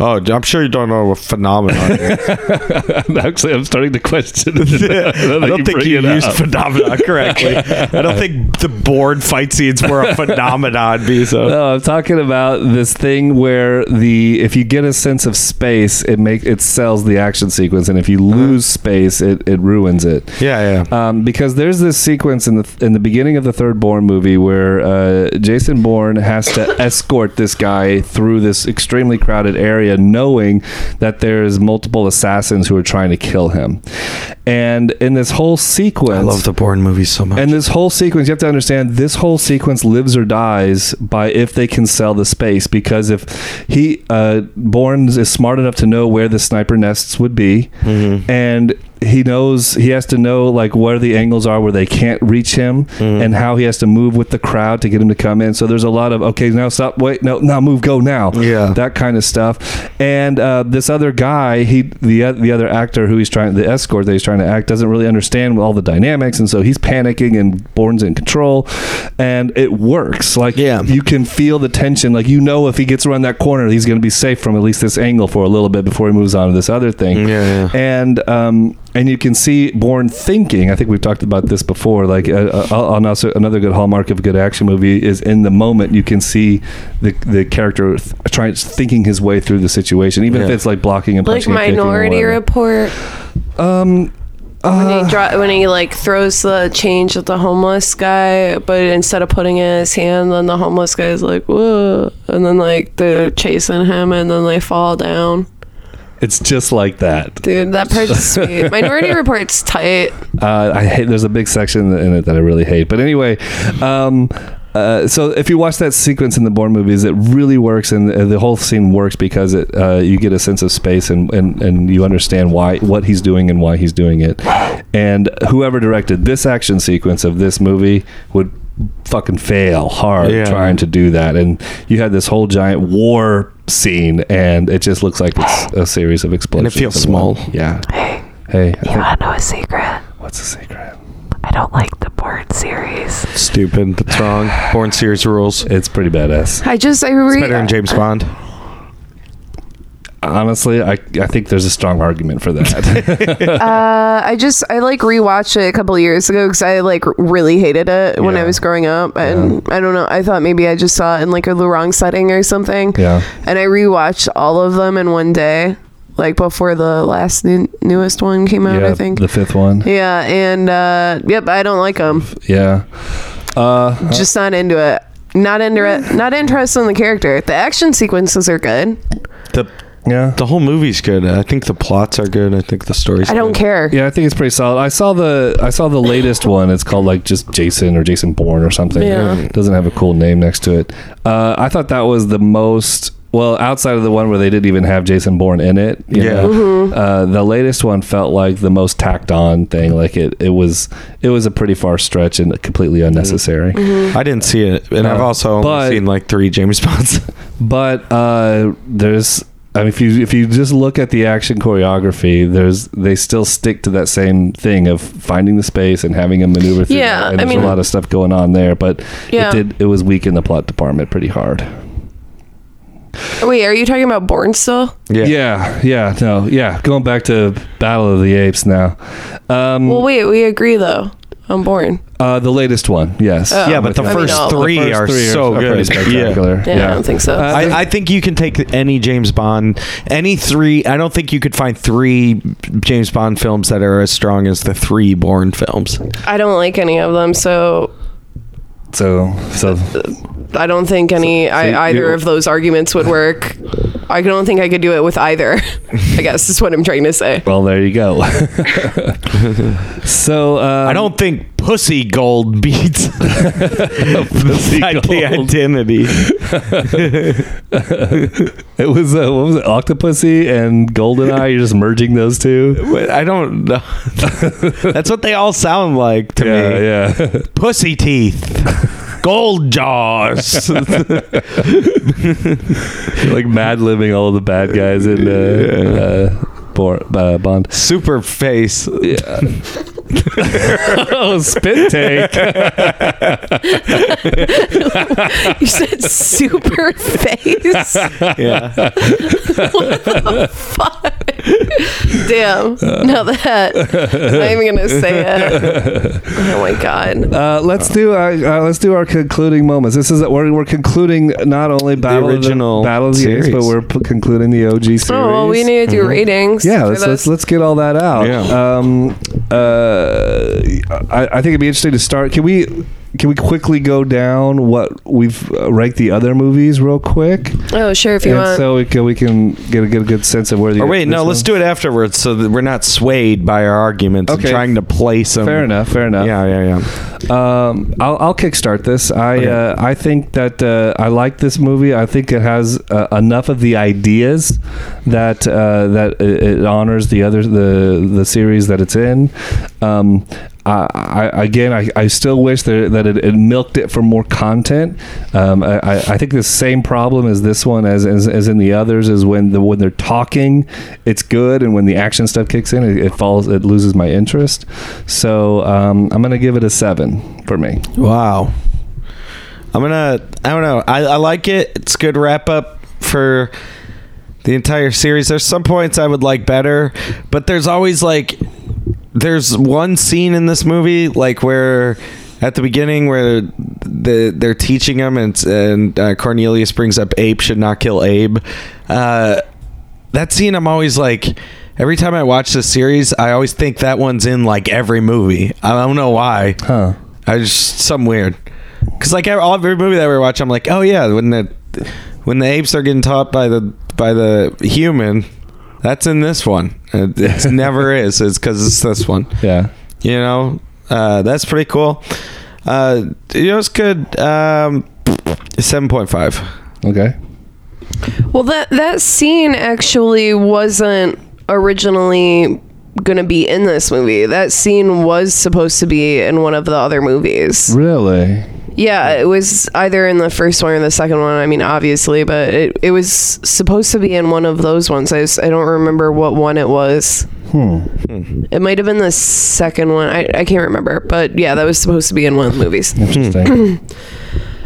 Oh, I'm sure you don't know what phenomenon is. actually, I'm starting to question. I I don't think you used phenomenon correctly. I don't think the Bourne fight scenes were a phenomenon, Beezo. No, I'm talking about this thing where the if you get a sense of space, it make it sells the action sequence, and if you lose space, it, it ruins it. Yeah, yeah. Um, because there's this sequence in the in the beginning of the third Bourne movie where uh, Jason Bourne has to escort this guy through this extremely crowded area, knowing that there's multiple assassins who are trying to kill him. And in this whole sequence, I love the Bourne movies so much. and this whole sequence, you have to understand, this whole sequence lives or dies by if they can sell the space. Because if he, uh, Bourne is smart enough to know where the sniper nests would be, Mm-hmm. and he knows he has to know like where the angles are where they can't reach him, Mm-hmm. and how he has to move with the crowd to get him to come in. So there's a lot of okay, now stop, wait, no, now move, go now, Yeah. that kind of stuff. And uh, this other guy, he the the other actor who he's trying the escort that he's trying to act doesn't really understand all the dynamics, and so he's panicking and Bourne's in control, and it works. Like Yeah. you can feel the tension. Like you know if he gets around that corner, he's going to be safe from at least this angle for a little bit before he moves on to this other thing. Yeah, yeah. And um, and you can see Bourne thinking. I think we've talked about this before. Like uh, uh, on also another good hallmark of a good action movie is in the moment you can see the the character th- trying thinking his way through the situation, even if it's like blocking and Like punching and Minority whatever. Report Um, when uh, he dro- when he like throws the change at the homeless guy, but instead of putting it in his hand, then the homeless guy is like whoa, and then like they're chasing him, and then they fall down. it's just like that. Dude, that part's sweet. Minority Report's tight. Uh, I hate. There's a big section in it that I really hate. But anyway, um, uh, so if you watch that sequence in the Bourne movies, it really works, and the, the whole scene works because it uh, you get a sense of space and, and and you understand why what he's doing and why he's doing it. And whoever directed this action sequence of this movie would fucking fail hard Yeah. trying to do that and you had this whole giant war scene and it just looks like it's a series of explosions And it feels in one. small. yeah Hey, hey I you think- wanna know a secret? what's the secret I don't like the porn series. Stupid. That's wrong. Bourne series rules. It's pretty badass. I just I It's re- better than James Bond. Honestly, I I think there's a strong argument for that. uh, I just I like rewatched it a couple of years ago because I like really hated it when I Yeah. was growing up, and I don't know. I thought maybe I just saw it in like a the wrong setting or something. yeah. And I rewatched all of them in one day, like before the last new, newest one came out. yeah, I think. the fifth one. yeah, and uh, yep, I don't like them. Yeah. Uh, Just not into it. Not into it. Not interested in the character. The action sequences are good. The yeah. the whole movie's good. I think the plots are good. I think the story's I don't good. care. Yeah, I think it's pretty solid. I saw the I saw the latest one. It's called like just Jason or Jason Bourne or something. Yeah. It doesn't have a cool name next to it. Uh, I thought that was the most well outside of the one where they didn't even have Jason Bourne in it. you Yeah. know. Mm-hmm. Uh, the latest one felt like the most tacked on thing. Like it it was it was a pretty far stretch and completely unnecessary. Mm-hmm. I didn't see it, and I've Uh, also only but- seen like three James Bonds. But uh, there's, I mean, if you if you just look at the action choreography, there's they still stick to that same thing of finding the space and having a maneuver through. Yeah, that. and I there's mean- a lot of stuff going on there, but Yeah. it did it was weak in the plot department pretty hard. Wait, are you talking about Bourne still? Yeah, yeah, no, yeah. Going back to Battle of the Apes now. Um, Well, wait, we agree though. I'm Born. uh, the latest one, yes. Oh. Yeah, but the I mean, first no. The three The first are three so pretty good. spectacular. Yeah, I don't think so. Uh, I, I think you can take any James Bond, any three. I don't think you could find three James Bond films that are as strong as the three Bourne films. I don't like any of them, so so so I don't think any So- so I, either you- of those arguments would work. I don't think I could do it with either. I guess is what I'm trying to say. well, there you go. so um, I don't think Pussy Gold beats Pussy Gold. identity. It was uh, what was it? Octopussy and Goldeneye. You're just merging those two. But I don't know. That's what they all sound like to Yeah, me. yeah. Pussy teeth, gold jaws. Like mad living all the bad guys in uh, uh, Bor- uh, Bond. Super face. Yeah. oh, spit take. You said super face. Yeah. what the Fuck. Damn. Now that I'm not even gonna say it. Oh my god. Uh, let's do our uh, let's do our concluding moments. This is we're, we're concluding not only Battle original of the, Battle of the Apes, series. but we're p- concluding the OG series. Oh well, we need to do ratings. Mm-hmm. yeah, let's, let's let's get all that out. Yeah. Um, uh, I, I think it'd be interesting to start. Can we can we quickly go down what we've uh, ranked the other movies real quick, Oh sure, if you and want. so we can we can get a good good sense of where the. Or wait, no, let's do it afterwards so that we're not swayed by our arguments Okay. and trying to place them. Fair enough. Fair enough. Yeah, yeah, yeah. Um, I'll, I'll kickstart this. I Okay. uh, I think that uh, I like this movie. I think it has uh, enough of the ideas that uh, that it, it honors the other the the series that it's in. Um, I, again, I, I still wish that, that it, it milked it for more content. Um, I, I I think the same problem as this one as, as as in the others is when the when they're talking, it's good, and when the action stuff kicks in, it, it falls, it loses my interest. So um, I'm gonna give it a seven for me. Wow. I'm gonna. I don't know. I, I like it. It's good wrap up for the entire series. There's some points I would like better, but there's always like there's one scene in this movie like where at the beginning where the they're teaching him and and uh, Cornelius brings up ape should not kill ape. Uh, that scene I'm always like every time I watch this series I always think that one's in like every movie. I don't know why. Huh. I just some weird. Cause like every, every movie that we watch, I'm like, oh yeah, when the when the apes are getting taught by the by the human, that's in this one. It it's never is. It's because it's this one. Yeah. You know, uh, that's pretty cool. Uh, you know, it's good. Um, Seven point five. Okay. Well, that that scene actually wasn't originally going to be in this movie. That scene was supposed to be in one of the other movies. Really? Yeah, it was either in the first one or the second one. I mean, obviously, but it, it was supposed to be in one of those ones. I, just, I don't remember what one it was. Hmm. It might have been the second one. I, I can't remember, but yeah, that was supposed to be in one of the movies. Interesting.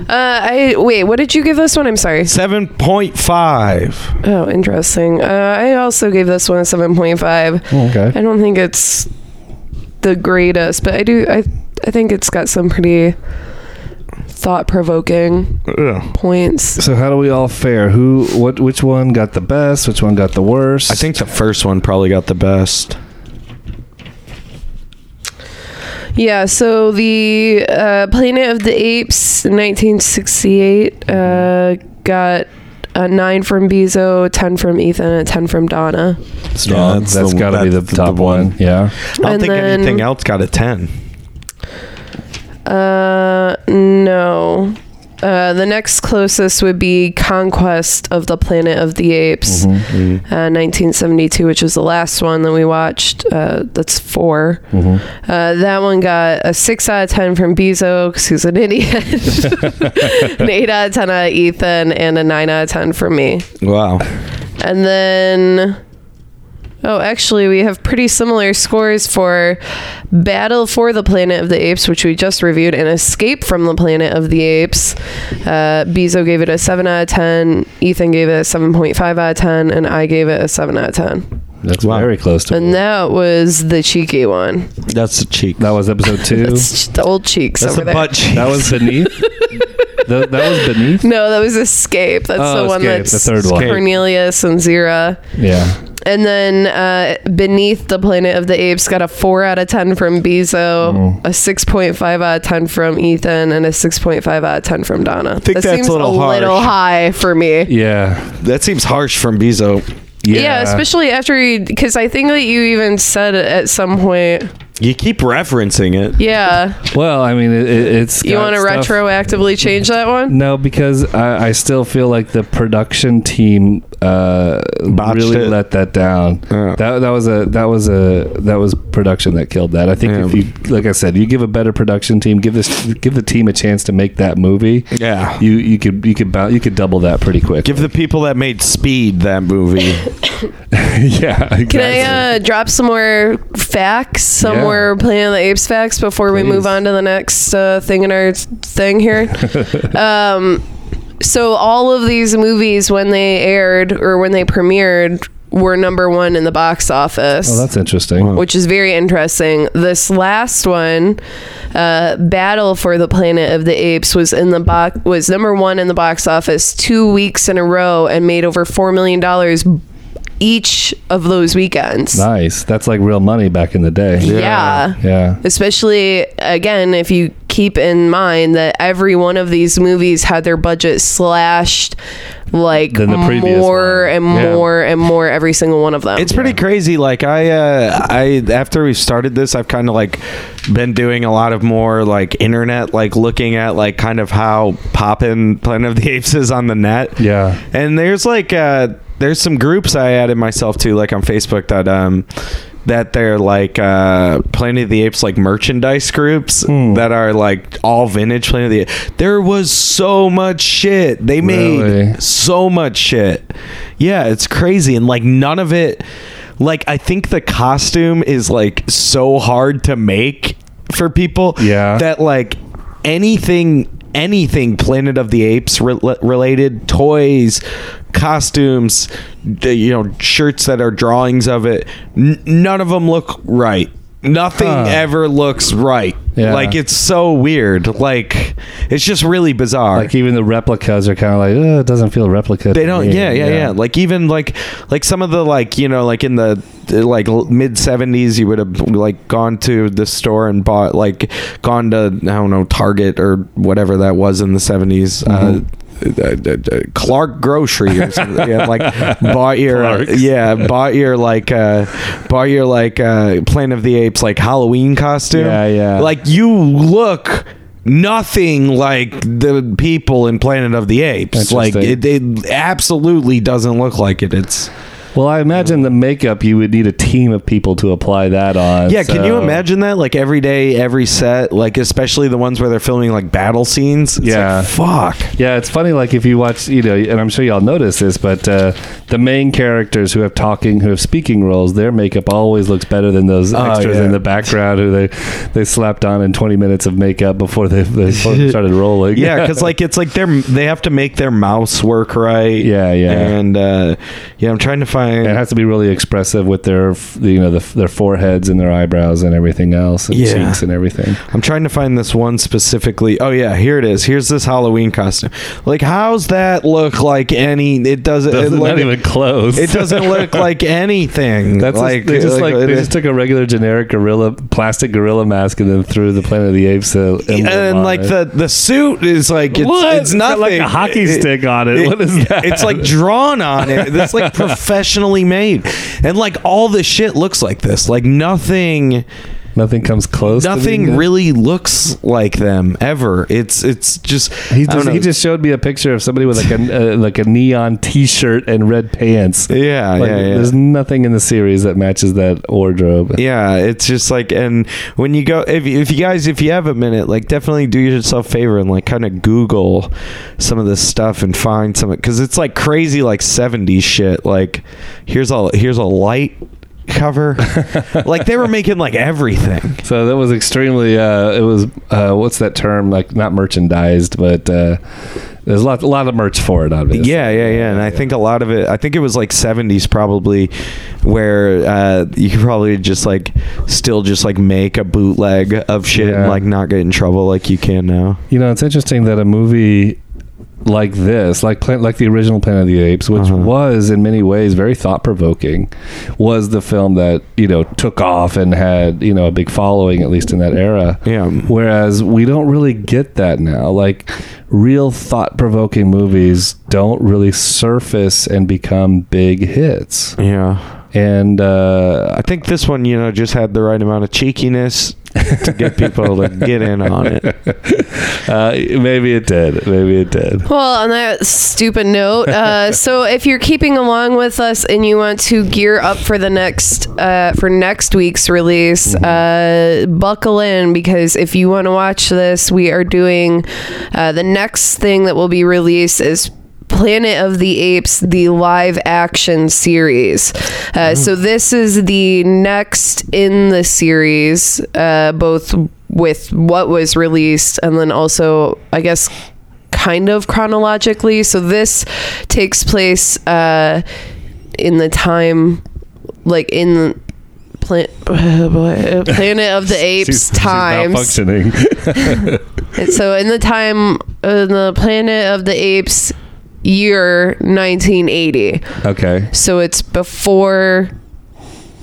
Uh, I wait. What did you give this one? I'm sorry. Seven point five. Oh, interesting. Uh, I also gave this one a seven point five. okay. I don't think it's the greatest, but I do. I I think it's got some pretty thought provoking points. So how do we all fare? Who? What? Which one got the best? Which one got the worst? I think the first one probably got the best. Yeah, so the uh, Planet of the Apes, 1968, uh, got a 9 from Beezo, a 10 from Ethan, and a 10 from Donna. strong. Yeah, that's that's the- got to be the the top one. one. Yeah. I don't And think then- anything else got a ten. Uh, no. Uh, the next closest would be Conquest of the Planet of the Apes, Mm-hmm. uh, 1972, which was the last one that we watched. Uh, that's 4 Mm-hmm. Uh, that one got a 6 out of 10 from Beezo, because he's an idiot. an 8 out of 10 out of Ethan, and a 9 out of 10 from me. Wow. And then. Oh, actually, we have pretty similar scores for Battle for the Planet of the Apes, which we just reviewed, and Escape from the Planet of the Apes. Uh, Beezo gave it a 7 out of 10, Ethan gave it a 7.5 out of 10, and I gave it a 7 out of 10. That's Wow. very close to. It. And that was the cheeky one. That's the cheek. that was episode two. That's the old cheeks That's over the there. butt cheek. that was beneath. Th- that was beneath. No, that was Escape. That's Oh, the one Escape, that's the third one. Cornelius and Zira. Yeah. And then uh, Beneath the Planet of the Apes got a 4 out of 10 from Beezo, Mm. a 6.5 out of 10 from Ethan, and a 6.5 out of 10 from Donna. think that that's seems a little little harsh. high for me. Yeah. That seems harsh from Beezo. Yeah. Yeah, especially after because I think that you even said at some point. You keep referencing it. Yeah, Well, I mean, it, it, it's. you want to retroactively change that one? No, because I, I still feel like the production team uh, Botched really it. let that down. Yeah. That that was a that was a that was production that killed that. I think if you like I said, you give a better production team, give this give the team a chance to make that movie. Yeah. You you could you could bou- you could double that pretty quick. Give the people that made Speed that movie. yeah. Can. I uh, drop some more facts, some Yeah. more Planet of the Apes facts before we move on to the next uh, thing in our thing here? um, so all of these movies, when they aired or when they premiered, were number one in the box office. Oh, that's interesting. which is very interesting. This last one, uh, Battle for the Planet of the Apes, was in the box was number one in the box office two weeks in a row and made over four million dollars each of those weekends. Nice. That's like real money back in the day. yeah. Yeah. Especially again, if you keep in mind that every one of these movies had their budget slashed like the more one. and Yeah. more and more every single one of them. It's pretty crazy. Like I, uh, I after we started this, I've kind of like been doing a lot of more like internet, like looking at like kind of how poppin' Planet of the Apes is on the net. Yeah. And there's like uh there's some groups I added myself to like on Facebook that um that they're like uh Planet of the Apes like merchandise groups Hmm. that are like all vintage Planet of the Apes. There was so much shit. They made Really? so much shit. Yeah, it's crazy and like none of it like I think the costume is like so hard to make for people Yeah. that like anything anything planet of the apes re- related toys costumes you know shirts that are drawings of it n- none of them look right nothing Huh. ever looks right Yeah. like it's so weird like it's just really bizarre Like even the replicas are kind of like, oh, it doesn't feel replica. they don't me." yeah, yeah yeah like even like like some of the like you know like in the like mid 70s you would have like gone to the store and bought like gone to i don't know target or whatever that was in the 70s uh, uh, uh, Clark Grocery or something. Yeah, like bought your Clark's. yeah, bought your like uh bought your like uh Planet of the Apes like Halloween costume. Yeah, yeah. Like you look nothing like the people in Planet of the Apes. Like it, it absolutely doesn't look like it. It's Well, I imagine the makeup you would need a team of people to apply that on. Yeah, can you imagine that? Like every day, every set, like especially the ones where they're filming like battle scenes. It's Yeah. like, fuck. Yeah, it's funny. Like if you watch, you know, and I'm sure y'all notice this, but uh, the main characters who have talking, who have speaking roles, their makeup always looks better than those Oh, extras yeah. in the background who they they slapped on in 20 minutes of makeup before they, they started rolling. Yeah, because like it's like they're they have to make their mouse work right. Yeah, yeah. And uh, yeah, I'm trying to find. It has to be really expressive with their, you know, the, their foreheads and their eyebrows and everything else, and Yeah. cheeks and everything. I'm trying to find this one specifically. Oh yeah, here it is. Here's this Halloween costume. Like, how's that look like any? It doesn't. Doesn't, it, look, not even close. it doesn't look like anything. That's like like they just like, it they just took a regular generic gorilla plastic gorilla mask and then threw the Planet of the Apes uh, and on like it. the the suit is like it's, What? it's nothing. like a hockey It- stick on it. What is that? It's like drawn on it. That's like professionally made, and like all the shit looks like this. Like nothing, nothing comes close. nothing really looks like them ever. It's it's just He just, he just showed me a picture of somebody with like a uh, like a neon T-shirt and red pants. yeah Like, yeah yeah. There's nothing in the series that matches that wardrobe. Yeah, it's just like, and when you go, if if you guys, if you have a minute, like definitely do yourself a favor and like kind of Google some of this stuff and find some, because it's like crazy, like '70s shit. Like, here's a here's a light cover, like they were making like everything. So that was extremely. Uh, it was uh, what's that term? Like not merchandised, but uh, there's a lot, a lot of merch for it. Obviously. Yeah, yeah, yeah. And I think a lot of it, I think it was like 70s probably, where uh, you could probably just like still just like make a bootleg of shit Yeah. and like not get in trouble like you can now. You know, it's interesting that a movie like this, like Plan- like the original Planet of the Apes, which Uh-huh. was in many ways very thought provoking, was the film that you know took off and had you know a big following at least in that era. Yeah. Whereas we don't really get that now. Like real thought provoking movies don't really surface and become big hits. Yeah. And uh, I think this one, you know, just had the right amount of cheekiness to get people to get in on it. uh, maybe it did. Maybe it did. Well, on that stupid note, uh, so if you're keeping along with us and you want to gear up for the next uh, for next week's release, uh, buckle in because if you want to watch this, we are doing uh, the next thing that will be released is. Planet of the Apes, the live action series. Uh, So, this is the next in the series, uh, both with what was released and then also, I guess, kind of chronologically. So this takes place uh, in the time, like in Plan- Planet of the Apes She's- she's times. malfunctioning. And so in the time, in the Planet of the Apes year 1980. okay. So it's before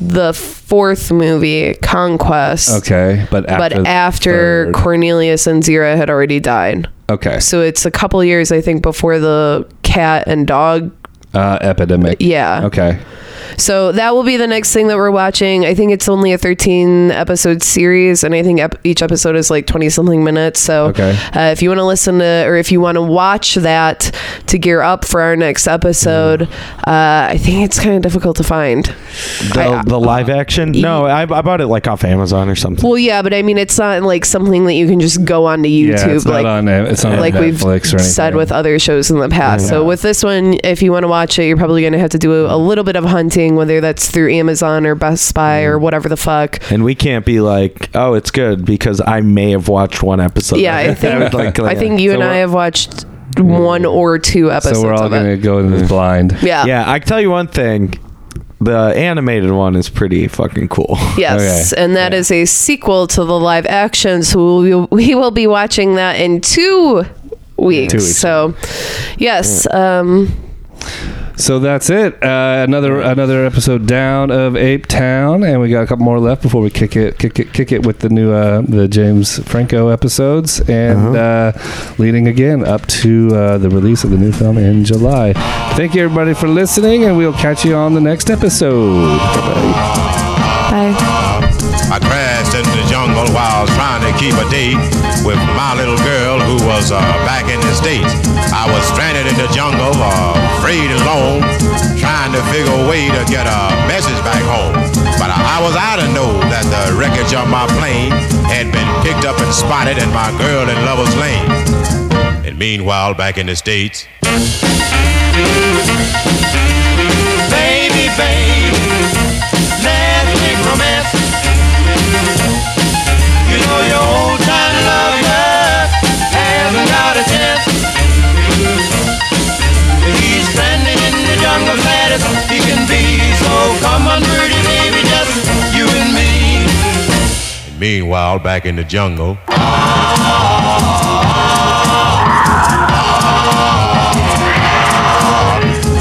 the fourth movie, Conquest. Okay, but after But after. Cornelius and Zira had already died. okay, So it's a couple years, I think, before the cat and dog. uh, epidemic. Yeah. Okay. So that will be the next thing that we're watching. I think it's only a 13 episode series, and I think ep- each episode is like 20 something minutes. So Okay. uh, if you want to listen to, or if you want to watch that to gear up for our next episode, uh, I think it's kind of difficult to find. The, I- the live action? No, I, I bought it like off Amazon or something. Well, yeah, but I mean, it's not like something that you can just go onto YouTube. yeah, it's like, not on. uh, It's not like on we've or anything. said with other shows in the past. So with this one, if you want to watch it, you're probably going to have to do a, a little bit of hunting, whether that's through Amazon or Best Buy or mm-hmm. whatever the fuck. and we can't be like, oh, it's good because I may have watched one episode. yeah, I it. think Like, I think you So and I have watched mm. one or two episodes So we're all of gonna it. go in this mm. blind. Yeah. Yeah, I can tell you one thing. The animated one is pretty fucking cool. Yes, Okay. and that is a sequel to the live action. So we will, we will be watching that in two weeks. Two weeks. So, yes, mm. um, So that's it. Uh, another another episode down of Ape Town, and we got a couple more left before we kick it kick it kick it with the new uh, the James Franco episodes, and uh leading again up to uh, the release of the new film in July. Thank you everybody for listening, and we'll catch you on the next episode. Bye-bye. bye. I crashed into the jungle while I was trying to keep a date with my little girl uh, back in the States. I was stranded in the jungle, uh, afraid alone, trying to figure a way to get a message back home. But I, I was out to know that the wreckage of my plane had been picked up and spotted and my girl in Lover's Lane. And meanwhile, back in the States, Baby, baby, let's make romance. You know your old time come on, pretty baby, just you and me. and meanwhile, back in the jungle.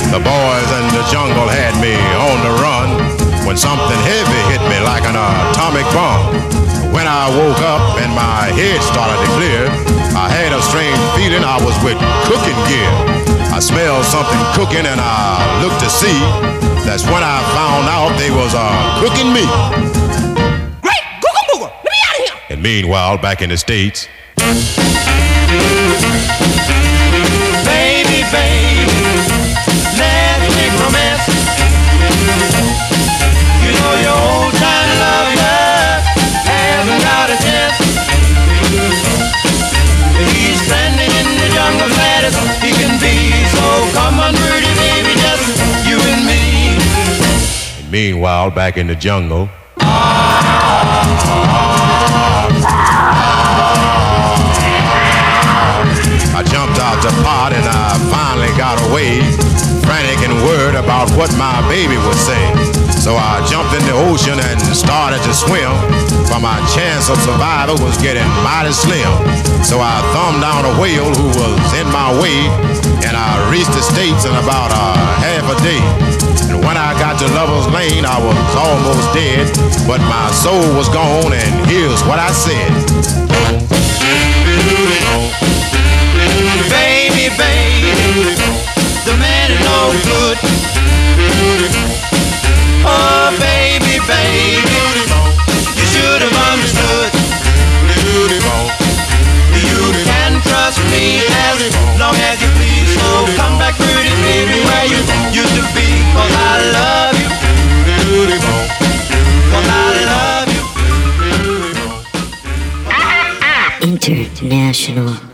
The boys in the jungle had me on the run when something heavy hit me like an atomic bomb. When I woke up and my head started to clear, I had a strange feeling I was with cooking gear. I smelled something cooking and I looked to see. That's when I found out they was uh, cooking me. Great, Googa Mooga, let me out of here. And meanwhile, back in the States, Baby, baby, let's make romance. You know your old time lover hasn't got a chance. He's stranded in the jungle, glad as he can be. So come meanwhile, back in the jungle. I jumped out the pot and I finally got away, frantic and worried about what my baby would say. So I jumped in the ocean and started to swim, but my chance of survival was getting mighty slim. So I thumbed down a whale who was in my way, and I reached the States in about a half a day. And when I got to Lover's Lane, I was almost dead, but my soul was gone, and here's what I said. Baby, baby, the man is no good. Baby, baby, you should have understood. You can trust me as long as you please. So come back, pretty baby, where you used to be. Cause I love you. Cause I love you. International.